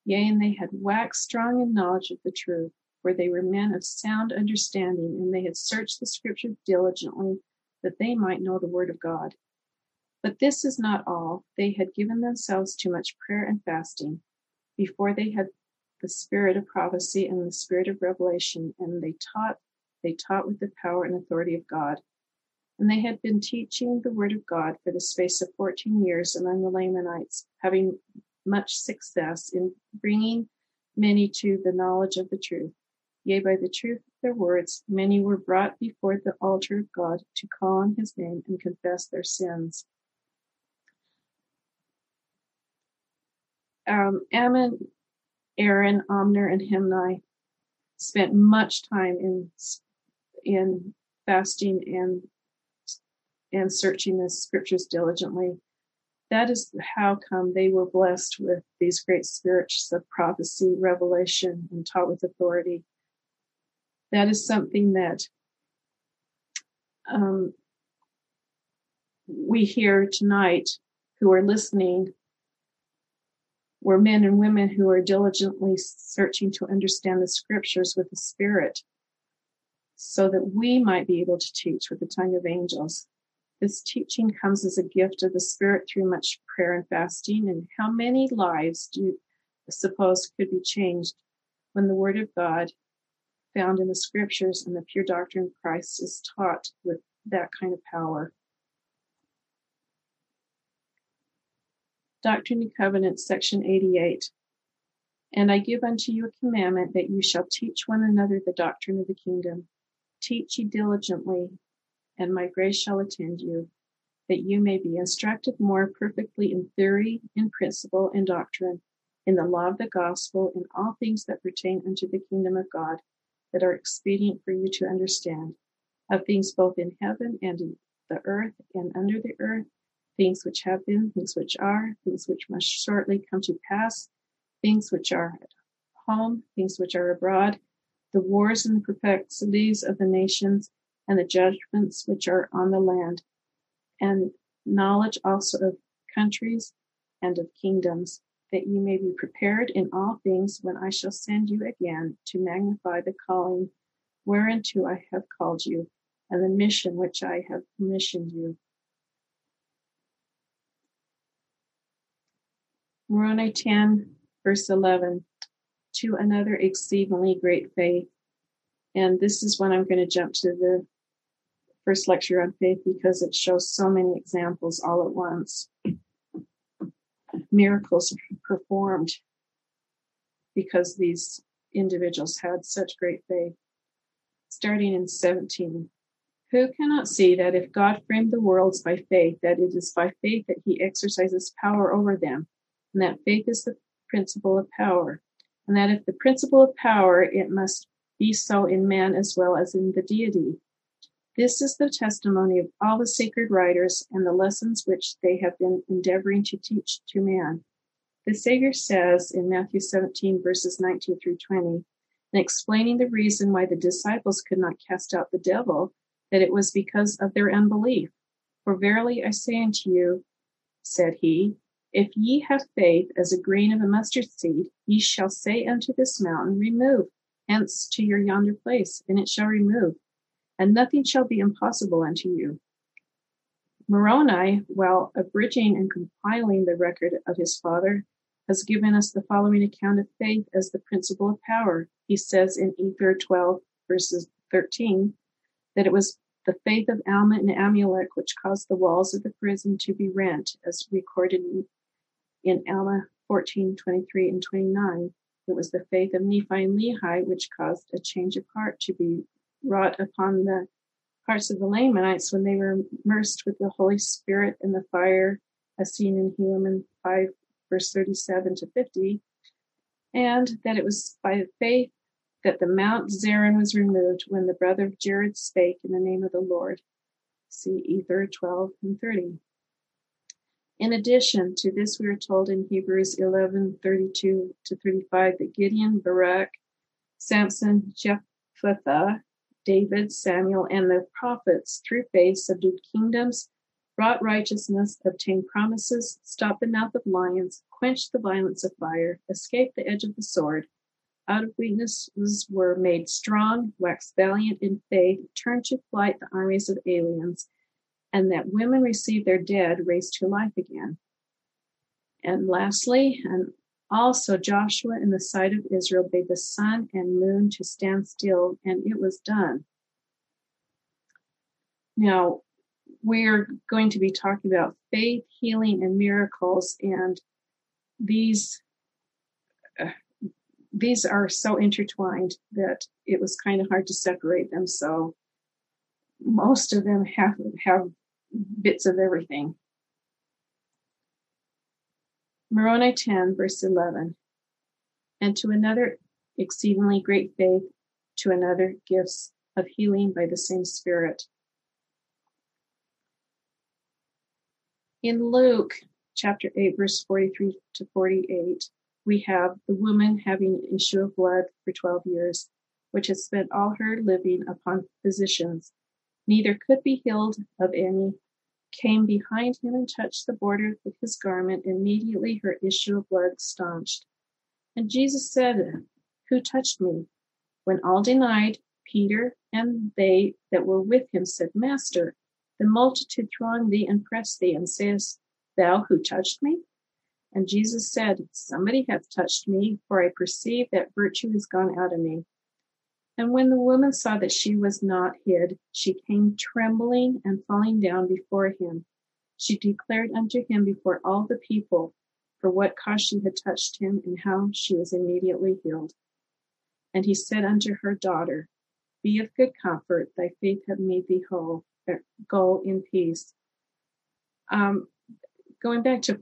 S1: Yea, and they had waxed strong in knowledge of the truth, for they were men of sound understanding, and they had searched the scripture diligently, that they might know the word of God. But this is not all. They had given themselves to much prayer and fasting, before they had the spirit of prophecy and the spirit of revelation, and they taught, they taught with the power and authority of God. And they had been teaching the word of God for the space of fourteen years among the Lamanites, having much success in bringing many to the knowledge of the truth. Yea, by the truth of their words, many were brought before the altar of God to call on his name and confess their sins. Um, Ammon, Aaron, Omner, and Himni spent much time in in fasting and and searching the scriptures diligently that is how come they were blessed with these great spirits of prophecy, revelation, and taught with authority. That is something that um, we hear tonight who are listening were men and women who are diligently searching to understand the scriptures with the spirit so that we might be able to teach with the tongue of angels this teaching comes as a gift of the Spirit through much prayer and fasting. And how many lives do you suppose could be changed when the Word of God, found in the Scriptures and the pure doctrine of Christ, is taught with that kind of power? Doctrine and Covenants, section 88. And I give unto you a commandment that you shall teach one another the doctrine of the kingdom. Teach ye diligently and my grace shall attend you, that you may be instructed more perfectly in theory, in principle, in doctrine, in the law of the gospel, in all things that pertain unto the kingdom of God, that are expedient for you to understand, of things both in heaven and in the earth and under the earth, things which have been, things which are, things which must shortly come to pass, things which are at home, things which are abroad, the wars and the perplexities of the nations, and the judgments which are on the land, and knowledge also of countries and of kingdoms, that ye may be prepared in all things when I shall send you again to magnify the calling whereunto I have called you, and the mission which I have commissioned you. Moroni 10, verse 11, to another exceedingly great faith. And this is when I'm going to jump to the first lecture on faith because it shows so many examples all at once. Miracles performed because these individuals had such great faith. Starting in 17. Who cannot see that if God framed the worlds by faith, that it is by faith that he exercises power over them, and that faith is the principle of power, and that if the principle of power, it must be so in man as well as in the deity. This is the testimony of all the sacred writers and the lessons which they have been endeavoring to teach to man. The Savior says in Matthew 17, verses 19 through 20, in explaining the reason why the disciples could not cast out the devil, that it was because of their unbelief. For verily I say unto you, said he, if ye have faith as a grain of a mustard seed, ye shall say unto this mountain, Remove hence to your yonder place, and it shall remove and nothing shall be impossible unto you. Moroni, while abridging and compiling the record of his father, has given us the following account of faith as the principle of power. He says in Ether 12, verses 13, that it was the faith of Alma and Amulek which caused the walls of the prison to be rent, as recorded in Alma 14, 23, and 29. It was the faith of Nephi and Lehi which caused a change of heart to be wrought upon the hearts of the Lamanites when they were immersed with the Holy Spirit and the fire, as seen in Helaman 5, verse 37 to 50, and that it was by faith that the Mount Zerin was removed when the brother of Jared spake in the name of the Lord. See Ether 12 and 30. In addition to this, we are told in Hebrews 11 32 to 35 that Gideon, Barak, Samson, Jephthah, David, Samuel, and the prophets, through faith, subdued kingdoms, brought righteousness, obtained promises, stopped the mouth of lions, quenched the violence of fire, escaped the edge of the sword. Out of weaknesses were made strong, waxed valiant in faith, turned to flight the armies of aliens, and that women received their dead raised to life again. And lastly, and also Joshua in the sight of Israel bade the sun and moon to stand still, and it was done. Now, we're going to be talking about faith, healing, and miracles, and these uh, these are so intertwined that it was kind of hard to separate them. So most of them have have bits of everything. Moroni 10, verse 11. And to another exceedingly great faith, to another gifts of healing by the same Spirit. In Luke chapter 8, verse 43 to 48, we have the woman having an issue of blood for 12 years, which had spent all her living upon physicians, neither could be healed of any came behind him and touched the border of his garment. Immediately her issue of blood staunched. And Jesus said, Who touched me? When all denied, Peter and they that were with him said, Master, the multitude throng thee and press thee, and sayest thou, Who touched me? And Jesus said, Somebody hath touched me, for I perceive that virtue is gone out of me. And when the woman saw that she was not hid, she came trembling and falling down before him. She declared unto him before all the people for what cause she had touched him and how she was immediately healed. And he said unto her daughter, Be of good comfort, thy faith hath made thee whole. Er, go in peace. Um, going back to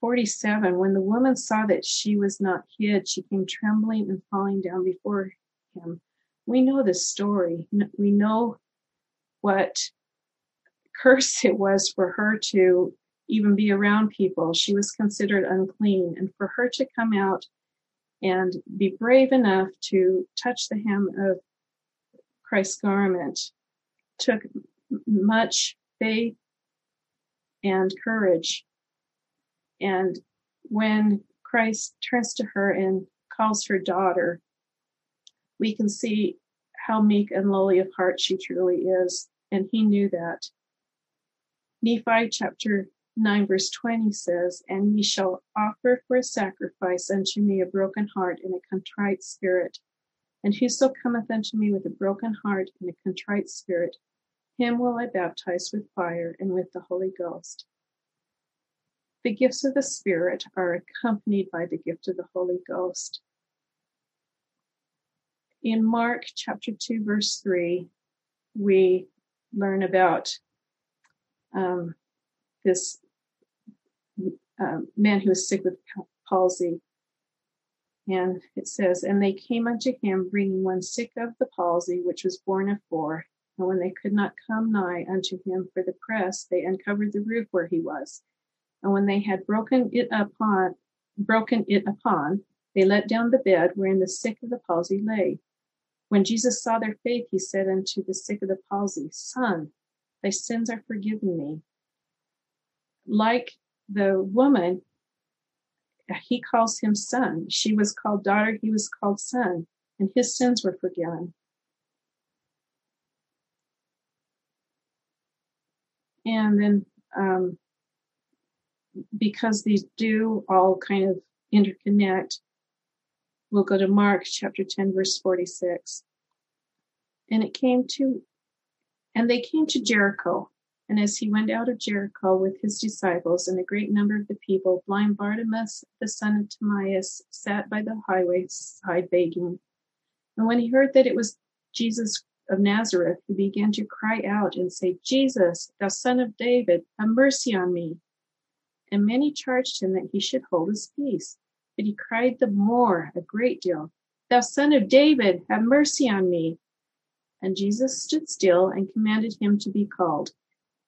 S1: 47, when the woman saw that she was not hid, she came trembling and falling down before him. We know the story. We know what curse it was for her to even be around people. She was considered unclean. And for her to come out and be brave enough to touch the hem of Christ's garment took much faith and courage. And when Christ turns to her and calls her daughter, we can see how meek and lowly of heart she truly is. And he knew that. Nephi chapter 9, verse 20 says, And ye shall offer for a sacrifice unto me a broken heart and a contrite spirit. And whoso cometh unto me with a broken heart and a contrite spirit, him will I baptize with fire and with the Holy Ghost. The gifts of the Spirit are accompanied by the gift of the Holy Ghost in Mark chapter 2, verse 3, we learn about um, this uh, man who was sick with palsy. And it says, And they came unto him, bringing one sick of the palsy, which was borne of four. And when they could not come nigh unto him for the press, they uncovered the roof where he was. And when they had broken it upon, broken it upon, they let down the bed wherein the sick of the palsy lay. When Jesus saw their faith, he said unto the sick of the palsy, Son, thy sins are forgiven me. Like the woman, he calls him son. She was called daughter, he was called son, and his sins were forgiven. And then um, because these do all kind of interconnect, we'll go to Mark chapter 10, verse 46. And it came to, and they came to Jericho. And as he went out of Jericho with his disciples and a great number of the people, blind Bartimaeus, the son of Timaeus, sat by the highway side begging. And when he heard that it was Jesus of Nazareth, he began to cry out and say, Jesus, thou son of David, have mercy on me. And many charged him that he should hold his peace. But he cried the more a great deal, Thou son of David, have mercy on me. And Jesus stood still and commanded him to be called.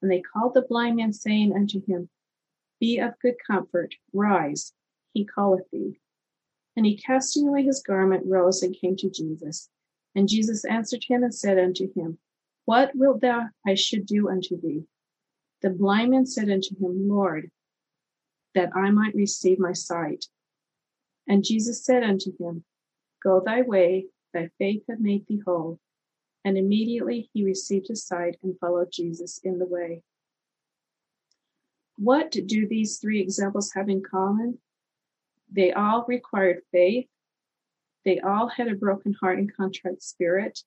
S1: And they called the blind man, saying unto him, Be of good comfort, rise, he calleth thee. And he casting away his garment rose and came to Jesus. And Jesus answered him and said unto him, What wilt thou I should do unto thee? The blind man said unto him, Lord, that I might receive my sight. And Jesus said unto him, Go thy way, thy faith hath made thee whole. And immediately he received his sight and followed Jesus in the way. What do these three examples have in common? They all required faith. They all had a broken heart and contrite spirit.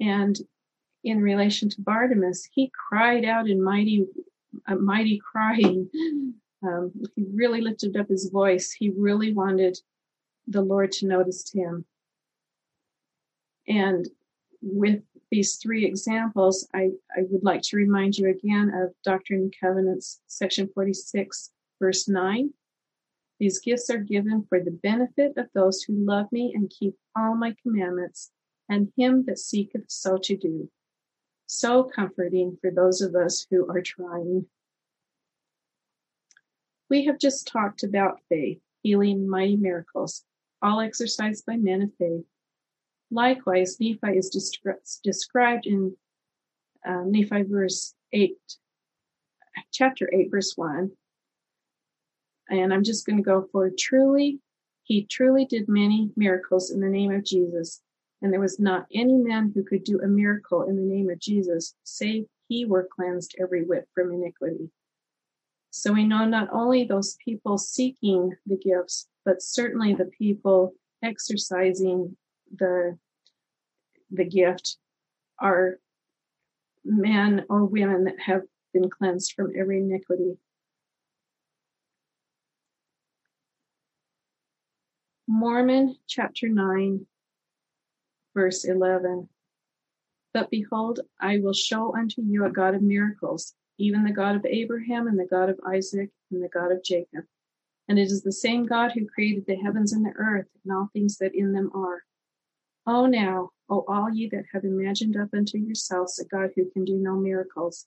S1: And in relation to Bartimaeus, he cried out in mighty, a mighty crying. Um, he really lifted up his voice. He really wanted the Lord to notice him. And with these three examples, I, I would like to remind you again of Doctrine and Covenants, section 46, verse 9. These gifts are given for the benefit of those who love me and keep all my commandments, and him that seeketh so to do. So comforting for those of us who are trying. We have just talked about faith, healing, mighty miracles, all exercised by men of faith. Likewise, Nephi is descri- described in uh, Nephi verse 8, chapter 8, verse 1. And I'm just going to go for truly, he truly did many miracles in the name of Jesus. And there was not any man who could do a miracle in the name of Jesus, save he were cleansed every whit from iniquity. So we know not only those people seeking the gifts, but certainly the people exercising the the gift are men or women that have been cleansed from every iniquity. Mormon chapter 9, verse 11. But behold, I will show unto you a God of miracles, even the God of Abraham and the God of Isaac and the God of Jacob. And it is the same God who created the heavens and the earth and all things that in them are. O now, O all ye that have imagined up unto yourselves a God who can do no miracles,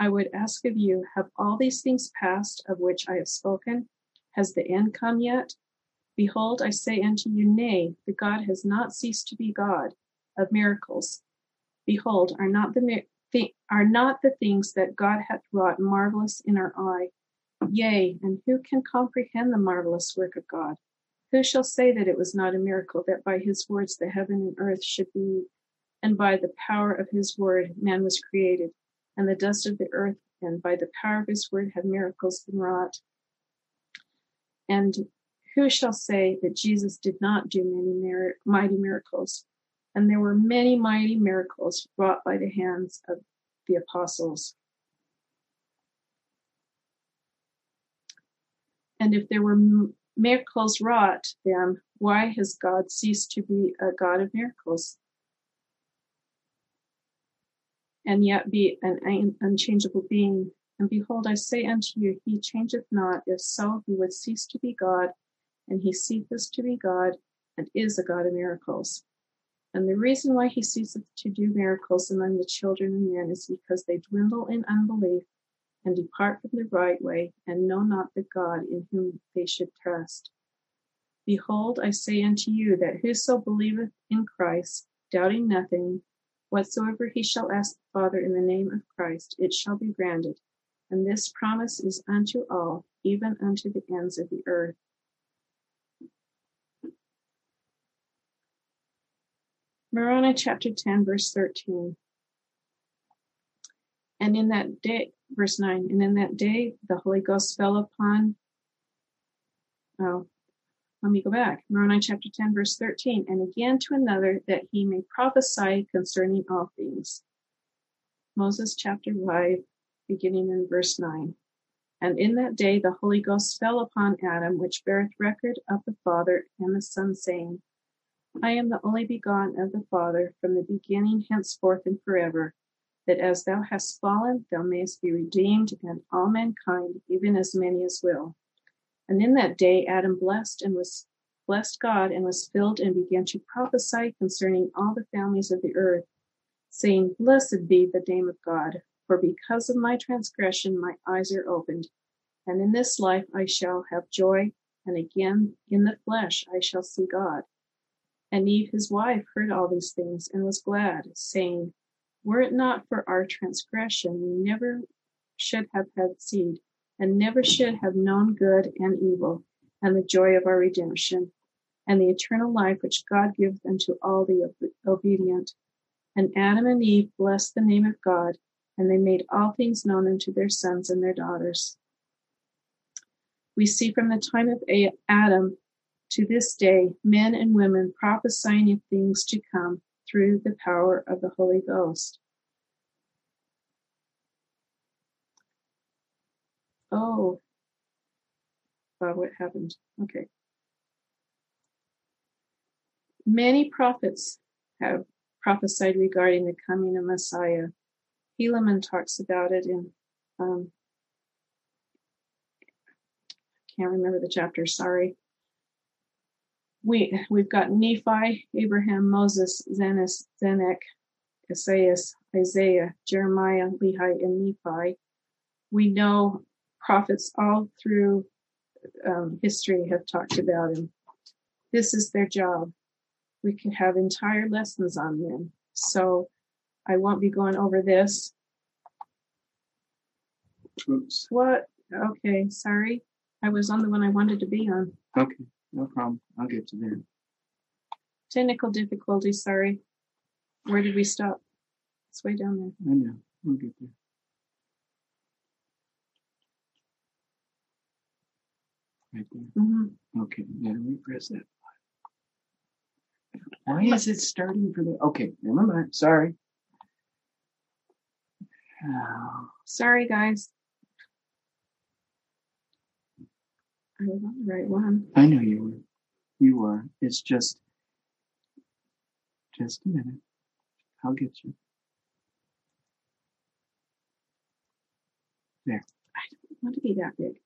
S1: I would ask of you, have all these things passed of which I have spoken? Has the end come yet? Behold, I say unto you, Nay, the God has not ceased to be God of miracles. Behold, are not the are not the things that God hath wrought marvelous in our eye? Yea, and who can comprehend the marvelous work of God? Who shall say that it was not a miracle that by his words the heaven and earth should be, and by the power of his word man was created, and the dust of the earth, and by the power of his word have miracles been wrought? And who shall say that Jesus did not do many mighty miracles? And there were many mighty miracles wrought by the hands of the apostles. And if there were miracles wrought, then why has God ceased to be a God of miracles? And yet be an unchangeable being. And behold, I say unto you, he changeth not. If so, he would cease to be God, and he ceaseth to be God, and is a God of miracles. And the reason why he ceaseth to do miracles among the children of men is because they dwindle in unbelief and depart from the right way and know not the God in whom they should trust. Behold, I say unto you that whoso believeth in Christ, doubting nothing, whatsoever he shall ask the Father in the name of Christ, it shall be granted. And this promise is unto all, even unto the ends of the earth. Moroni chapter 10, verse 13. And in that day, verse 9, and in that day the Holy Ghost fell upon, oh, let me go back. Moroni chapter 10, verse 13, and again to another that he may prophesy concerning all things. Moses chapter 5, beginning in verse 9. And in that day the Holy Ghost fell upon Adam, which beareth record of the Father and the Son, saying, I am the only begotten of the Father from the beginning, henceforth, and forever, that as thou hast fallen, thou mayest be redeemed, and all mankind, even as many as will. And in that day Adam blessed and was blessed God and was filled and began to prophesy concerning all the families of the earth, saying, Blessed be the name of God, for because of my transgression my eyes are opened, and in this life I shall have joy, and again in the flesh I shall see God. And Eve his wife heard all these things and was glad, saying, Were it not for our transgression, we never should have had seed, and never should have known good and evil, and the joy of our redemption, and the eternal life which God giveth unto all the obedient. And Adam and Eve blessed the name of God, and they made all things known unto their sons and their daughters. We see from the time of Adam to this day, men and women prophesying of things to come through the power of the Holy Ghost. Oh, wow, what happened? Okay. Many prophets have prophesied regarding the coming of Messiah. Helaman talks about it in, um, can't remember the chapter, sorry we we've got Nephi, Abraham, Moses, Zenos, Zenock, Ezias, Isaiah, Jeremiah, Lehi, and Nephi. We know prophets all through um, history have talked about him. This is their job. We can have entire lessons on them. So I won't be going over this.
S2: Oops.
S1: What? Okay, sorry. I was on the one I wanted to be on.
S2: Okay. No problem. I'll get to there.
S1: Technical difficulties, sorry. Where did we stop? It's way down there.
S2: I know. We'll get there. Right there.
S1: Mm-hmm.
S2: Okay. Now we press that. Why is it starting for the? Okay, never mind. Sorry. Oh,
S1: Sorry, guys. I was on the right one.
S2: I know you were. You were. It's just, just a minute. I'll get you. There.
S1: I don't want to be that big.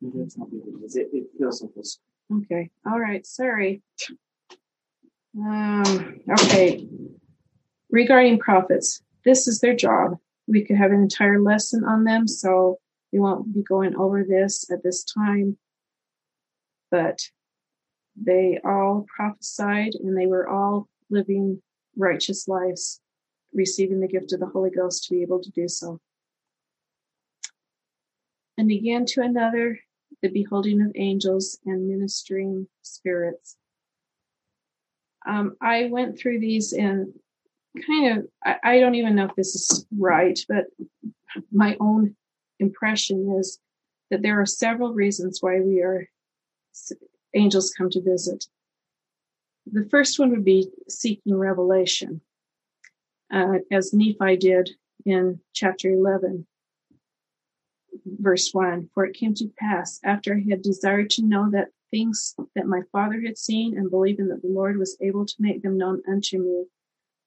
S2: That's not what it is. It, it feels like this.
S1: Okay. All right. Sorry. Um, okay. Regarding prophets, this is their job. We could have an entire lesson on them, so we won't be going over this at this time. But they all prophesied and they were all living righteous lives, receiving the gift of the Holy Ghost to be able to do so. And again to another, the beholding of angels and ministering spirits. Um, I went through these and kind of, I, I don't even know if this is right, but my own impression is that there are several reasons why we are angels come to visit. The first one would be seeking revelation, uh, as Nephi did in chapter 11, verse 1. For it came to pass, after I had desired to know that things that my father had seen, and believing that the Lord was able to make them known unto me,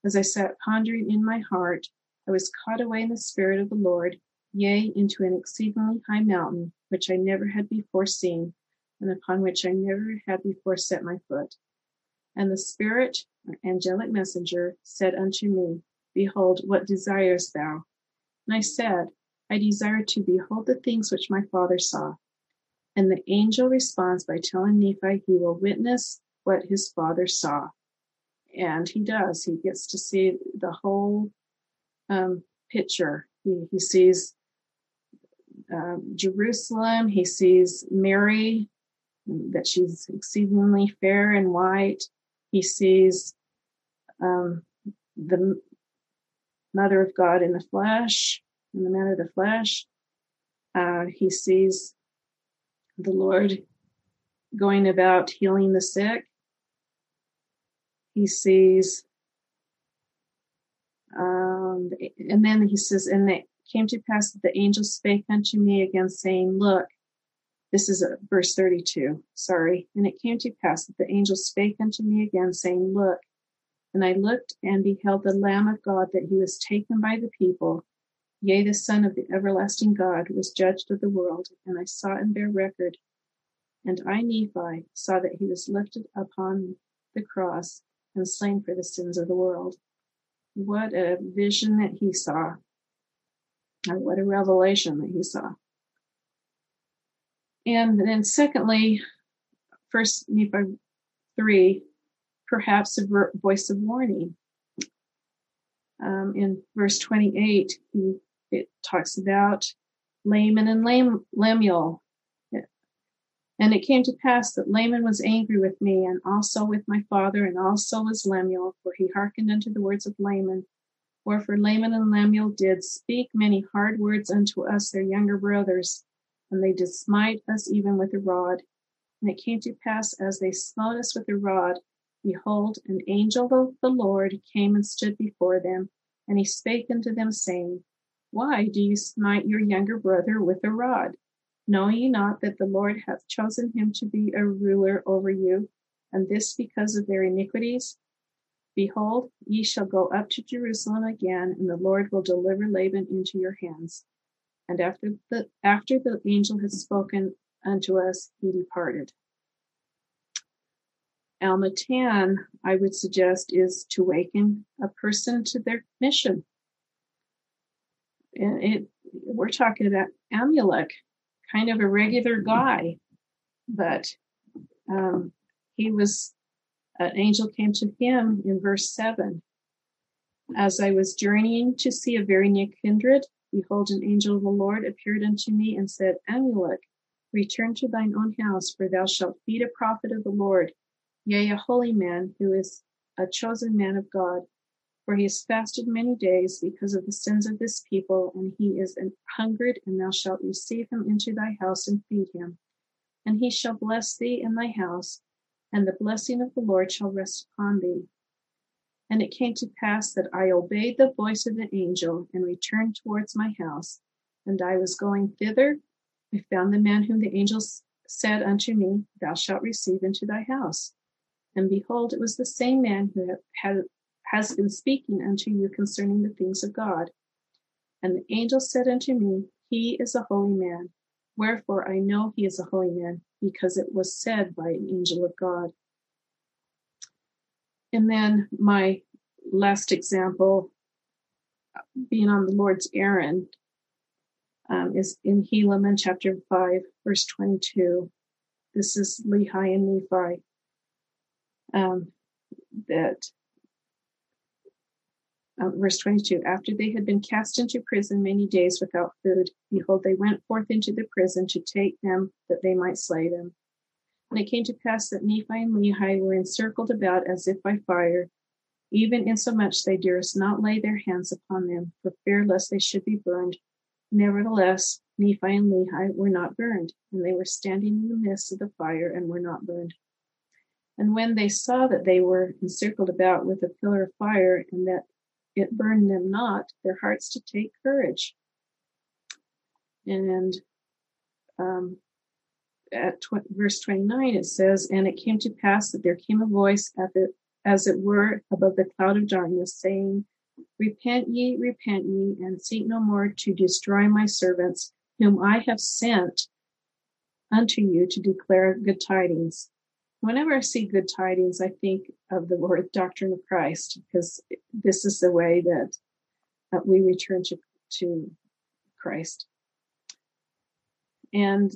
S1: as I sat pondering in my heart, I was caught away in the Spirit of the Lord, yea, into an exceedingly high mountain, which I never had before seen, and upon which I never had before set my foot. And the Spirit, or angelic messenger, said unto me, Behold, what desirest thou? And I said, I desire to behold the things which my father saw. And the angel responds by telling Nephi he will witness what his father saw. And he does. He gets to see the whole um, picture. He, he sees um, Jerusalem. He sees Mary, that she's exceedingly fair and white. He sees um, the mother of God in the flesh, in the man of the flesh. Uh, he sees the Lord going about healing the sick. He sees, um, and then he says, and it came to pass that the angel spake unto me again, saying, Look, this is uh, verse 32, sorry. And it came to pass that the angel spake unto me again, saying, Look, and I looked and beheld the Lamb of God that he was taken by the people. Yea, the Son of the everlasting God was judged of the world. And I saw and bear record. And I, Nephi, saw that he was lifted upon the cross and slain for the sins of the world. What a vision that he saw. And what a revelation that he saw. And then secondly, first Nephi 3, perhaps a voice of warning. Um, in verse 28, he, it talks about Laman and Lam, Lemuel. And it came to pass that Laman was angry with me, and also with my father, and also was Lemuel, for he hearkened unto the words of Laman. Wherefore Laman and Lemuel did speak many hard words unto us, their younger brothers, and they did smite us even with a rod. And it came to pass as they smote us with a rod, Behold, an angel of the Lord came and stood before them, and he spake unto them, saying, Why do you smite your younger brother with a rod? Know ye not that the Lord hath chosen him to be a ruler over you, and this because of their iniquities? Behold, ye shall go up to Jerusalem again, and the Lord will deliver Laban into your hands. And after the after the angel had spoken unto us, he departed. Alma 10, I would suggest, is to waken a person to their mission. And it, we're talking about Amulek, kind of a regular guy, but um, he was, an angel came to him in verse 7. As I was journeying to see a very near kindred, behold, an angel of the Lord appeared unto me and said, Amulek, return to thine own house, for thou shalt feed a prophet of the Lord yea, a holy man who is a chosen man of God. For he has fasted many days because of the sins of this people, and he is an hungered, and thou shalt receive him into thy house and feed him. And he shall bless thee in thy house, and the blessing of the Lord shall rest upon thee. And it came to pass that I obeyed the voice of the angel and returned towards my house. And I was going thither. I found the man whom the angel said unto me, Thou shalt receive into thy house. And behold, it was the same man who had, has been speaking unto you concerning the things of God. And the angel said unto me, He is a holy man. Wherefore I know he is a holy man, because it was said by an angel of God. And then my last example, being on the Lord's errand, um, is in Helaman chapter 5, verse 22. This is Lehi and Nephi um, that uh, verse 22 after they had been cast into prison many days without food behold they went forth into the prison to take them that they might slay them. And it came to pass that nephi and lehi were encircled about as if by fire even insomuch they durst not lay their hands upon them for fear lest they should be burned. Nevertheless nephi and lehi were not burned and they were standing in the midst of the fire and were not burned. And when they saw that they were encircled about with a pillar of fire and that it burned them not, their hearts to take courage. And um, at tw- verse 29, it says, And it came to pass that there came a voice at the, as it were above the cloud of darkness, saying, Repent ye, repent ye, and seek no more to destroy my servants, whom I have sent unto you to declare good tidings whenever I see good tidings, I think of the word doctrine of Christ, because this is the way that, that we return to, to Christ. And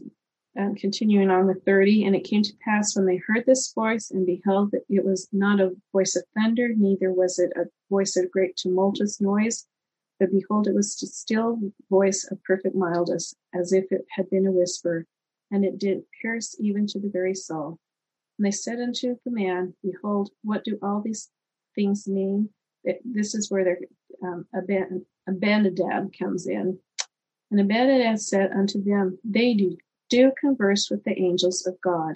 S1: um, continuing on with 30, and it came to pass when they heard this voice and beheld that it was not a voice of thunder, neither was it a voice of great tumultuous noise, but behold, it was a still voice of perfect mildness, as if it had been a whisper, and it did pierce even to the very soul. And they said unto the man, Behold, what do all these things mean? this is where their um, Aminadab comes in. And Aminadab said unto them, They do, do converse with the angels of God.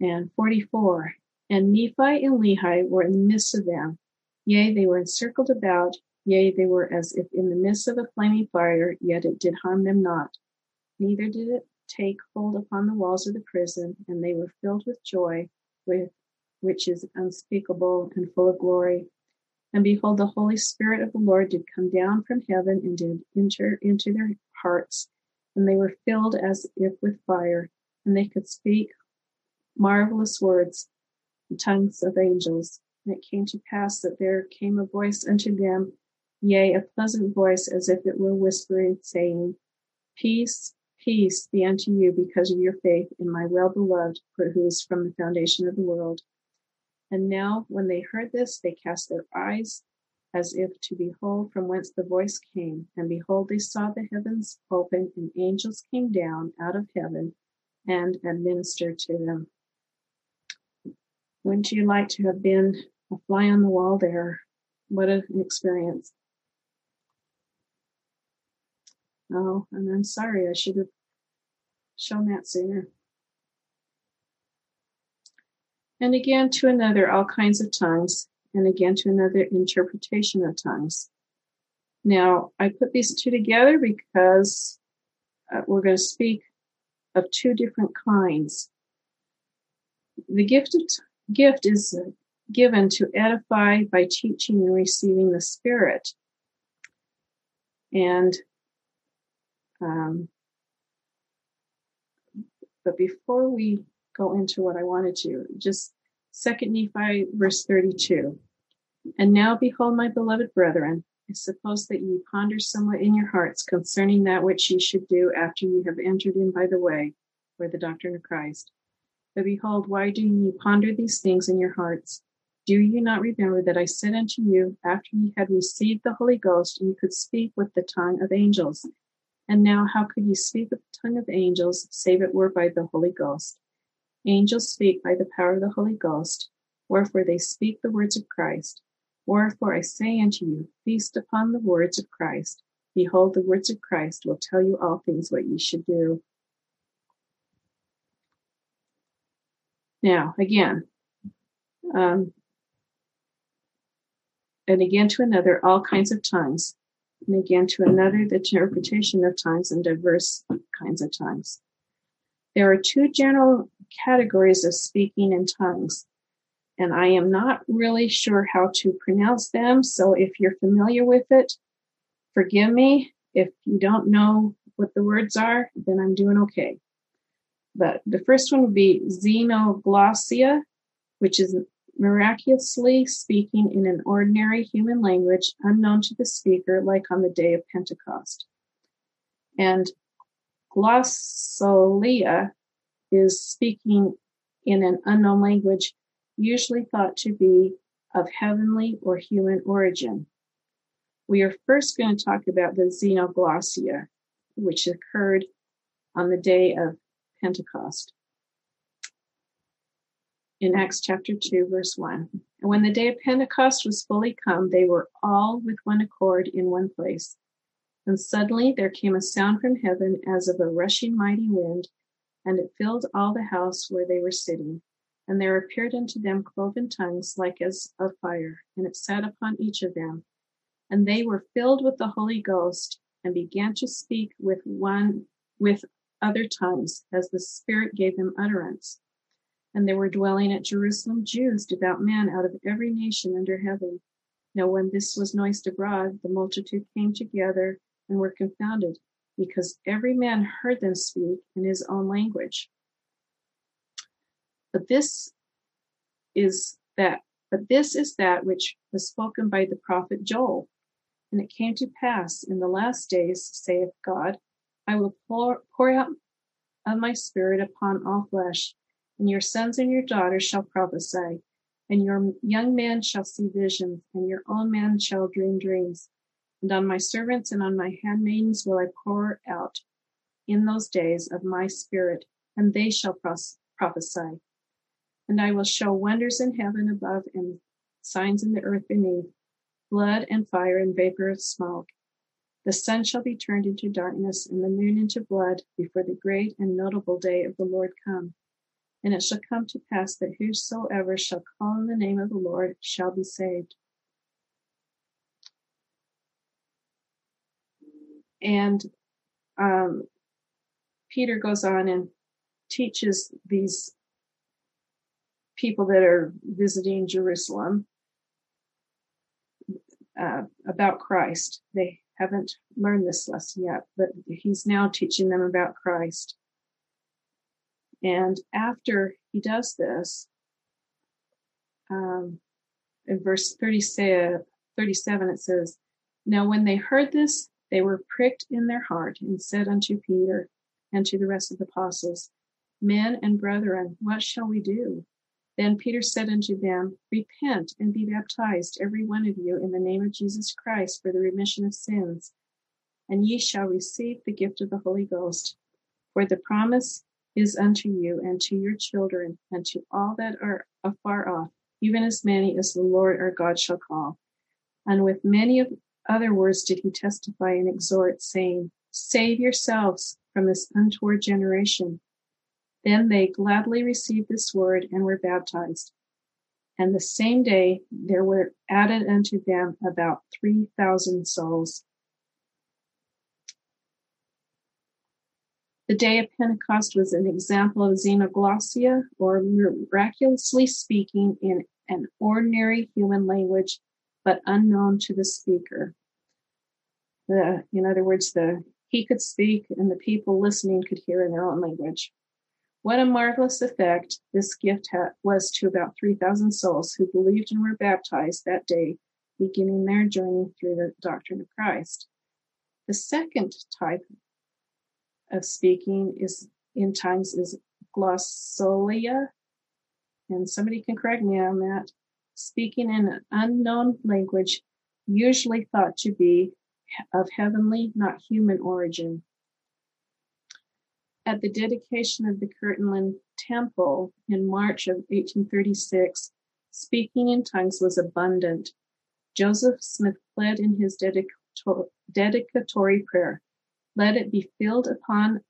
S1: And 44, and Nephi and Lehi were in the midst of them. Yea, they were encircled about. Yea, they were as if in the midst of a flaming fire, yet it did harm them not. Neither did it take hold upon the walls of the prison, and they were filled with joy, with which is unspeakable and full of glory. And behold, the Holy Spirit of the Lord did come down from heaven and did enter into their hearts, and they were filled as if with fire, and they could speak marvelous words, the tongues of angels. And it came to pass that there came a voice unto them, yea, a pleasant voice, as if it were whispering, saying, Peace, peace be unto you because of your faith in my well beloved, who is from the foundation of the world. And now, when they heard this, they cast their eyes as if to behold from whence the voice came. And behold, they saw the heavens open, and angels came down out of heaven and administered to them. Wouldn't you like to have been a fly on the wall there? What an experience. Oh, and I'm sorry, I should have shown that sooner. And again to another, all kinds of tongues, and again to another, interpretation of tongues. Now, I put these two together because uh, we're going to speak of two different kinds. The gift of gift is given to edify by teaching and receiving the Spirit. And, um, but before we go into what I wanted to, just Second Nephi, verse 32. And now behold, my beloved brethren, I suppose that ye ponder somewhat in your hearts concerning that which ye should do after ye have entered in by the way, or the doctrine of Christ but behold, why do ye ponder these things in your hearts? Do ye not remember that I said unto you, after ye had received the Holy Ghost, ye could speak with the tongue of angels? And now, how could ye speak with the tongue of angels, save it were by the Holy Ghost? Angels speak by the power of the Holy Ghost, wherefore they speak the words of Christ. Wherefore I say unto you, feast upon the words of Christ. Behold, the words of Christ will tell you all things what ye should do. Now, again, um, and again to another, all kinds of tongues, and again to another, the interpretation of times and diverse kinds of times. There are two general categories of speaking in tongues, and I am not really sure how to pronounce them. So if you're familiar with it, forgive me. If you don't know what the words are, then I'm doing okay. But the first one would be xenoglossia, which is miraculously speaking in an ordinary human language unknown to the speaker, like on the day of Pentecost. And glossolalia is speaking in an unknown language, usually thought to be of heavenly or human origin. We are first going to talk about the xenoglossia, which occurred on the day of Pentecost. In Acts chapter 2, verse 1. And when the day of Pentecost was fully come, they were all with one accord in one place. And suddenly there came a sound from heaven as of a rushing mighty wind, and it filled all the house where they were sitting. And there appeared unto them cloven tongues like as of fire, and it sat upon each of them. And they were filled with the Holy Ghost, and began to speak with one with other tongues as the Spirit gave them utterance. And there were dwelling at Jerusalem Jews, devout men out of every nation under heaven. Now, when this was noised abroad, the multitude came together and were confounded, because every man heard them speak in his own language. But this is that, but this is that which was spoken by the prophet Joel. And it came to pass in the last days, saith God, I will pour, pour out of my spirit upon all flesh, and your sons and your daughters shall prophesy, and your young men shall see visions, and your old men shall dream dreams. And on my servants and on my handmaidens will I pour out in those days of my spirit, and they shall prophesy. And I will show wonders in heaven above and signs in the earth beneath, blood and fire and vapor of smoke. The sun shall be turned into darkness and the moon into blood before the great and notable day of the Lord come. And it shall come to pass that whosoever shall call on the name of the Lord shall be saved. And um, Peter goes on and teaches these people that are visiting Jerusalem uh, about Christ. They haven't learned this lesson yet, but he's now teaching them about Christ. And after he does this, um, in verse 37, it says, Now when they heard this, they were pricked in their heart and said unto Peter and to the rest of the apostles, Men and brethren, what shall we do? Then Peter said unto them, Repent and be baptized, every one of you, in the name of Jesus Christ for the remission of sins, and ye shall receive the gift of the Holy Ghost. For the promise is unto you and to your children and to all that are afar off, even as many as the Lord our God shall call. And with many other words did he testify and exhort, saying, Save yourselves from this untoward generation. Then they gladly received this word and were baptized. And the same day there were added unto them about 3,000 souls. The day of Pentecost was an example of xenoglossia, or miraculously speaking in an ordinary human language, but unknown to the speaker. The, in other words, the he could speak and the people listening could hear in their own language. What a marvelous effect this gift ha- was to about 3,000 souls who believed and were baptized that day, beginning their journey through the doctrine of Christ. The second type of speaking is in tongues is glossolia, and somebody can correct me on that. Speaking in an unknown language, usually thought to be of heavenly, not human origin. At the dedication of the Kirtland Temple in March of 1836, speaking in tongues was abundant. Joseph Smith pled in his dedicatory prayer, let it be filled upon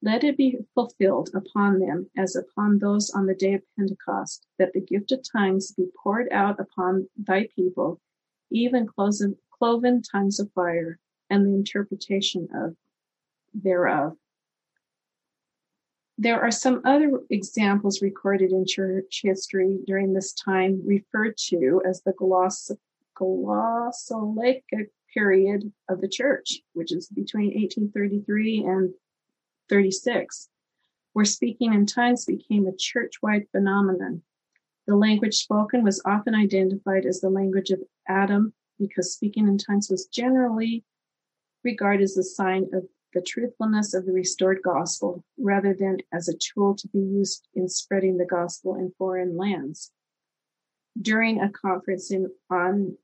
S1: let it be fulfilled upon them as upon those on the day of Pentecost, that the gift of tongues be poured out upon thy people, even cloven tongues of fire, and the interpretation of thereof. There are some other examples recorded in church history during this time referred to as the gloss, glossolalia period of the church, which is between 1833 and 36, where speaking in tongues became a church-wide phenomenon. The language spoken was often identified as the language of Adam because speaking in tongues was generally regarded as a sign of the truthfulness of the restored gospel rather than as a tool to be used in spreading the gospel in foreign lands. During a conference in, on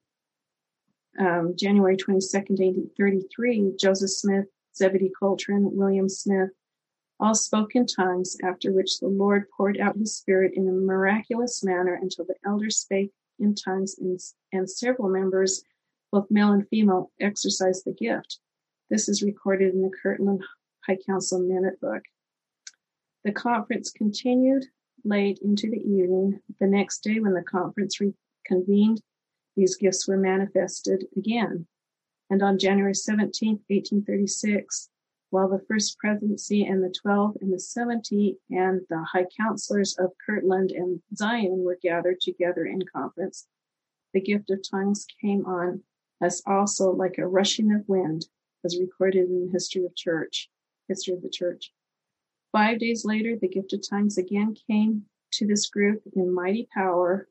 S1: um, January 22nd, 1833, Joseph Smith, Zebedee Coltrin, William Smith, all spoke in tongues, after which the Lord poured out his Spirit in a miraculous manner until the elders spake in tongues and, and several members, both male and female, exercised the gift. This is recorded in the Kirtland High Council Minute Book. The conference continued late into the evening. The next day, when the conference reconvened, these gifts were manifested again. And on January 17, 1836, while the First Presidency and the Twelve and the Seventy and the High Counselors of Kirtland and Zion were gathered together in conference, the gift of tongues came on us also like a rushing of wind as recorded in the history of church, history of the church. Five days later, the gift of tongues again came to this group in mighty power.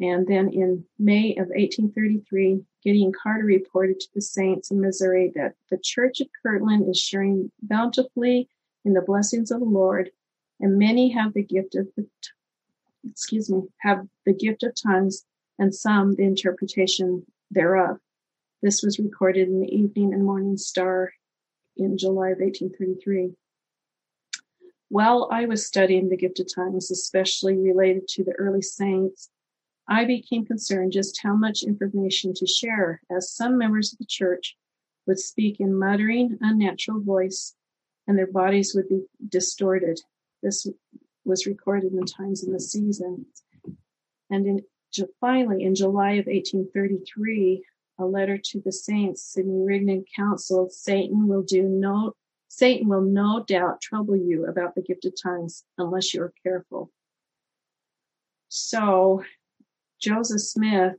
S1: And then in May of 1833, Gideon Carter reported to the saints in Missouri that the church of Kirtland is sharing bountifully in the blessings of the Lord, and many have the gift of the, excuse me, have the gift of tongues, and some the interpretation thereof. This was recorded in the Evening and Morning Star in July of 1833. While I was studying the gift of tongues, especially related to the early saints, I became concerned just how much information to share, as some members of the church would speak in muttering, unnatural voice, and their bodies would be distorted. This was recorded in the Times in the Season. And in, finally, in July of 1833, a letter to the saints, Sidney Rigdon counseled, Satan will do no Satan will no doubt trouble you about the gift of tongues unless you are careful. So Joseph Smith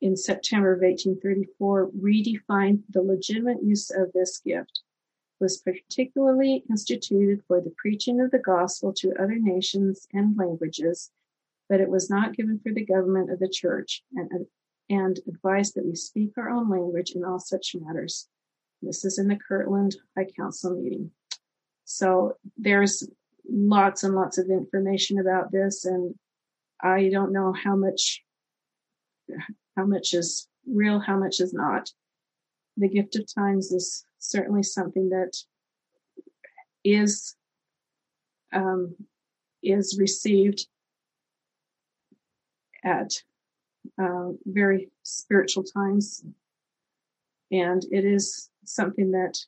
S1: in September of 1834 redefined the legitimate use of this gift was particularly instituted for the preaching of the gospel to other nations and languages, but it was not given for the government of the church and, and advised that we speak our own language in all such matters. This is in the Kirtland High Council meeting. So there's lots and lots of information about this, and I don't know how much how much is real, how much is not. The gift of times is certainly something that is um, is received at uh, very spiritual times, and it is something that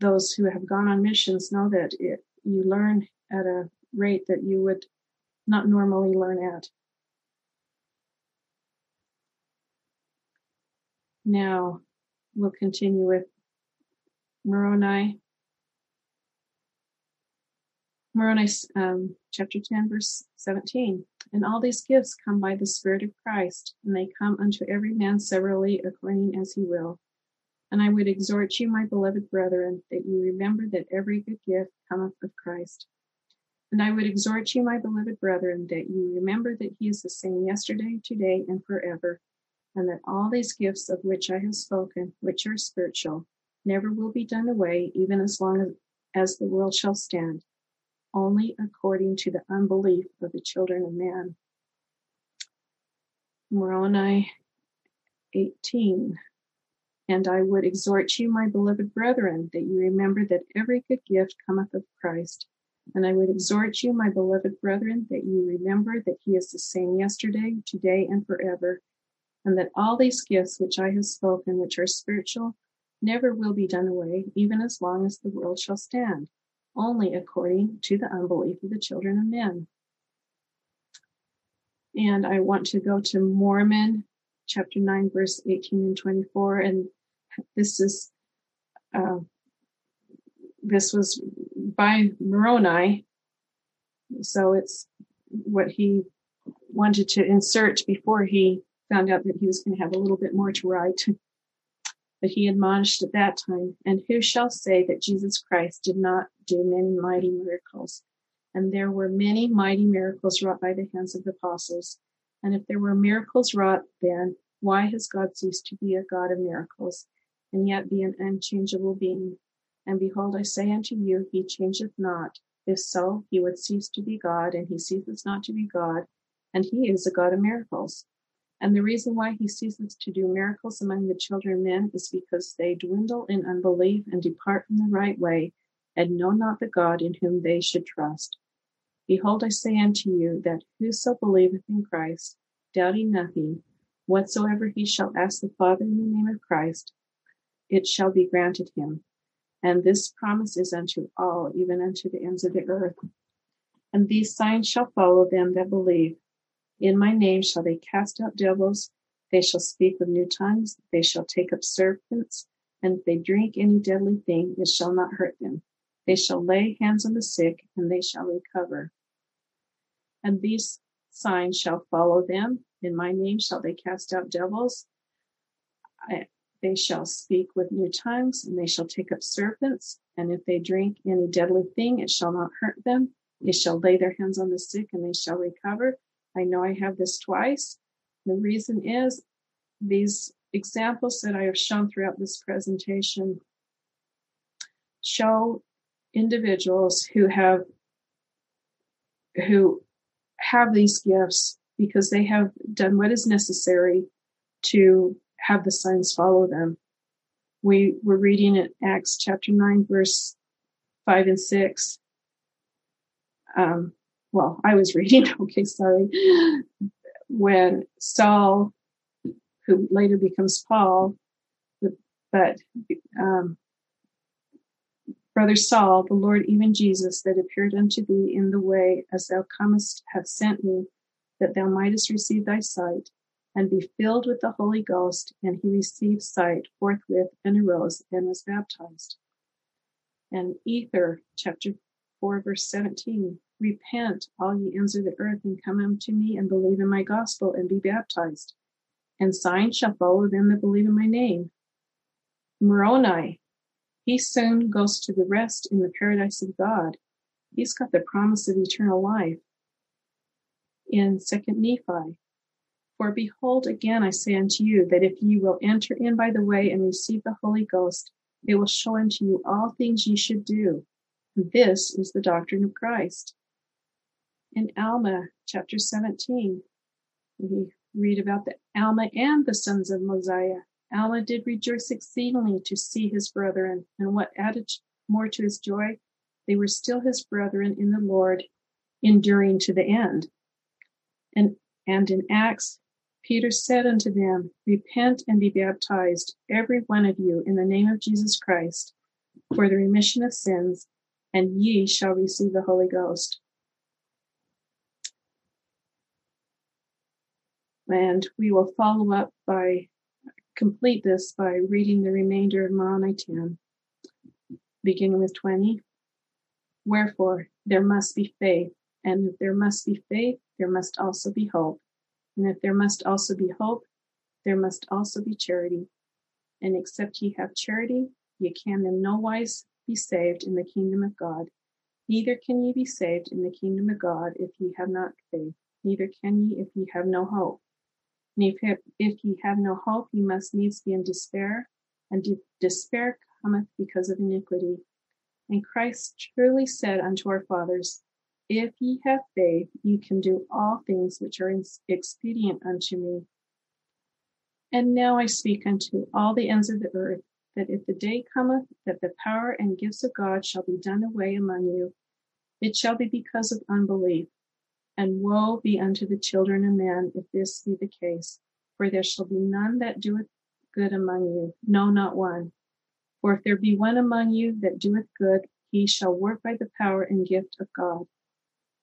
S1: those who have gone on missions know that it, you learn at a rate that you would not normally learn at. Now we'll continue with Moroni. Moroni um, chapter 10, verse 17. And all these gifts come by the Spirit of Christ, and they come unto every man severally according as he will. And I would exhort you, my beloved brethren, that you remember that every good gift cometh of Christ. And I would exhort you, my beloved brethren, that you remember that he is the same yesterday, today, and forever and that all these gifts of which I have spoken, which are spiritual, never will be done away, even as long as, the world shall stand, only according to the unbelief of the children of man. Moroni 18. And I would exhort you, my beloved brethren, that you remember that every good gift cometh of Christ. And I would exhort you, my beloved brethren, that you remember that he is the same yesterday, today, and forever and that all these gifts which I have spoken, which are spiritual, never will be done away, even as long as the world shall stand, only according to the unbelief of the children of men. And I want to go to Mormon chapter 9, verse 18 and 24. And this is, uh, this was by Moroni. So it's what he wanted to insert before he found out that he was going to have a little bit more to write. But he admonished at that time, and who shall say that Jesus Christ did not do many mighty miracles? And there were many mighty miracles wrought by the hands of the apostles. And if there were miracles wrought then, why has God ceased to be a God of miracles, and yet be an unchangeable being? And behold, I say unto you, he changeth not. If so, he would cease to be God, and he ceases not to be God, and he is a God of miracles. And the reason why he ceases to do miracles among the children of men is because they dwindle in unbelief and depart from the right way, and know not the God in whom they should trust. Behold, I say unto you that whoso believeth in Christ, doubting nothing, whatsoever he shall ask the Father in the name of Christ, it shall be granted him. And this promise is unto all, even unto the ends of the earth. And these signs shall follow them that believe. In my name shall they cast out devils, they shall speak with new tongues, they shall take up serpents, and if they drink any deadly thing, it shall not hurt them. They shall lay hands on the sick, and they shall recover. And these signs shall follow them. In my name shall they cast out devils. They shall speak with new tongues, and they shall take up serpents. And if they drink any deadly thing, it shall not hurt them. They shall lay their hands on the sick, and they shall recover. I know I have this twice. The reason is these examples that I have shown throughout this presentation show individuals who have who have these gifts because they have done what is necessary to have the signs follow them. We were reading in Acts chapter 9, verse 5 and 6. um, well, I was reading, okay, sorry, when Saul, who later becomes Paul, but um, Brother Saul, the Lord, even Jesus, that appeared unto thee in the way as thou comest, hath sent me, that thou mightest receive thy sight, and be filled with the Holy Ghost. And he received sight forthwith, and arose, and was baptized. And Ether, chapter 4, verse 17 Repent, all ye ends of the earth, and come unto me, and believe in my gospel, and be baptized. And signs shall follow them that believe in my name. Moroni, he soon goes to the rest in the paradise of God. He's got the promise of eternal life. In Second Nephi, for behold, again I say unto you, that if ye will enter in by the way and receive the Holy Ghost, it will show unto you all things ye should do. This is the doctrine of Christ. In Alma, chapter 17, we read about the Alma and the sons of Mosiah. Alma did rejoice exceedingly to see his brethren, and what added more to his joy, they were still his brethren in the Lord, enduring to the end. And, and in Acts, Peter said unto them, Repent and be baptized, every one of you, in the name of Jesus Christ, for the remission of sins, and ye shall receive the Holy Ghost. And we will follow up by complete this by reading the remainder of Moroni 10, beginning with 20. Wherefore, there must be faith, and if there must be faith, there must also be hope. And if there must also be hope, there must also be charity. And except ye have charity, ye can in no wise be saved in the kingdom of God. Neither can ye be saved in the kingdom of God if ye have not faith. Neither can ye if ye have no hope. And if, if ye have no hope, ye must needs be in despair, and de- despair cometh because of iniquity. And Christ truly said unto our fathers, If ye have faith, ye can do all things which are expedient unto me. And now I speak unto all the ends of the earth, that if the day cometh that the power and gifts of God shall be done away among you, it shall be because of unbelief. And woe be unto the children of men if this be the case. For there shall be none that doeth good among you, no, not one. For if there be one among you that doeth good, he shall work by the power and gift of God.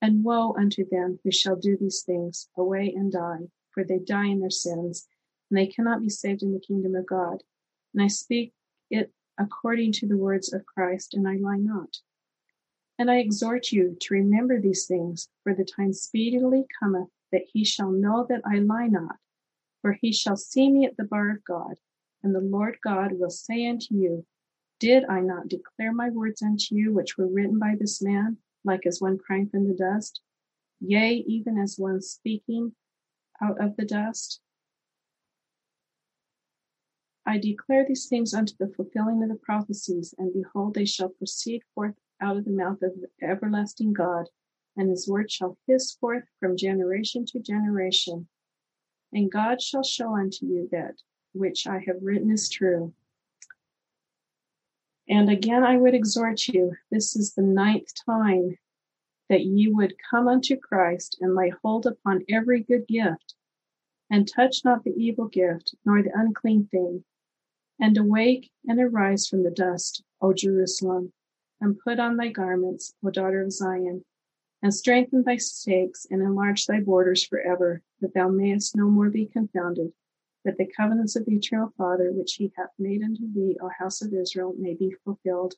S1: And woe unto them who shall do these things, away and die, for they die in their sins, and they cannot be saved in the kingdom of God. And I speak it according to the words of Christ, and I lie not. And I exhort you to remember these things, for the time speedily cometh that he shall know that I lie not. For he shall see me at the bar of God, and the Lord God will say unto you, Did I not declare my words unto you, which were written by this man, like as one crying from the dust? Yea, even as one speaking out of the dust? I declare these things unto the fulfilling of the prophecies, and behold, they shall proceed forth out of the mouth of the everlasting God, and his word shall hiss forth from generation to generation. And God shall show unto you that which I have written is true. And again I would exhort you, this is the ninth time that ye would come unto Christ and lay hold upon every good gift, and touch not the evil gift, nor the unclean thing, and awake and arise from the dust, O Jerusalem and put on thy garments, O daughter of Zion, and strengthen thy stakes, and enlarge thy borders forever, that thou mayest no more be confounded, that the covenants of the eternal Father, which he hath made unto thee, O house of Israel, may be fulfilled.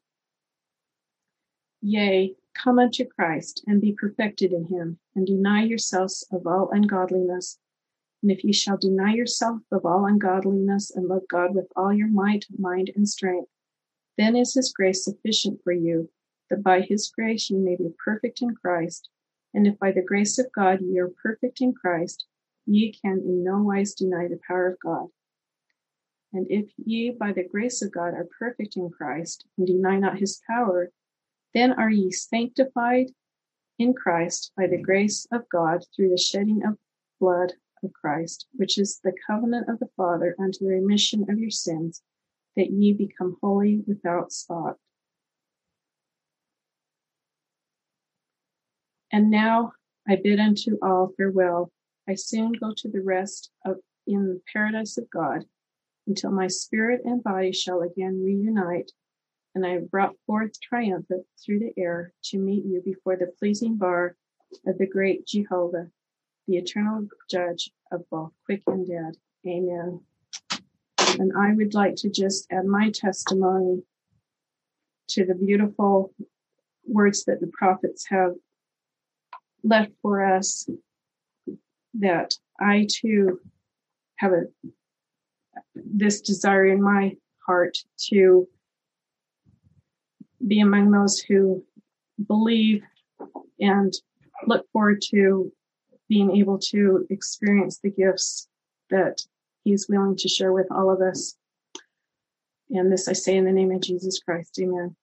S1: Yea, come unto Christ, and be perfected in him, and deny yourselves of all ungodliness. And if ye shall deny yourself of all ungodliness, and love God with all your might, mind, and strength, then is his grace sufficient for you, that by his grace ye may be perfect in Christ. And if by the grace of God ye are perfect in Christ, ye can in no wise deny the power of God. And if ye by the grace of God are perfect in Christ, and deny not his power, then are ye sanctified in Christ by the grace of God through the shedding of blood of Christ, which is the covenant of the Father unto the remission of your sins that ye become holy without spot. And now I bid unto all farewell. I soon go to the rest of in the paradise of God until my spirit and body shall again reunite and I have brought forth triumphant through the air to meet you before the pleasing bar of the great Jehovah, the eternal judge of both quick and dead. Amen. And I would like to just add my testimony to the beautiful words that the prophets have left for us that I too have a this desire in my heart to be among those who believe and look forward to being able to experience the gifts that he's willing to share with all of us. And this I say in the name of Jesus Christ. Amen.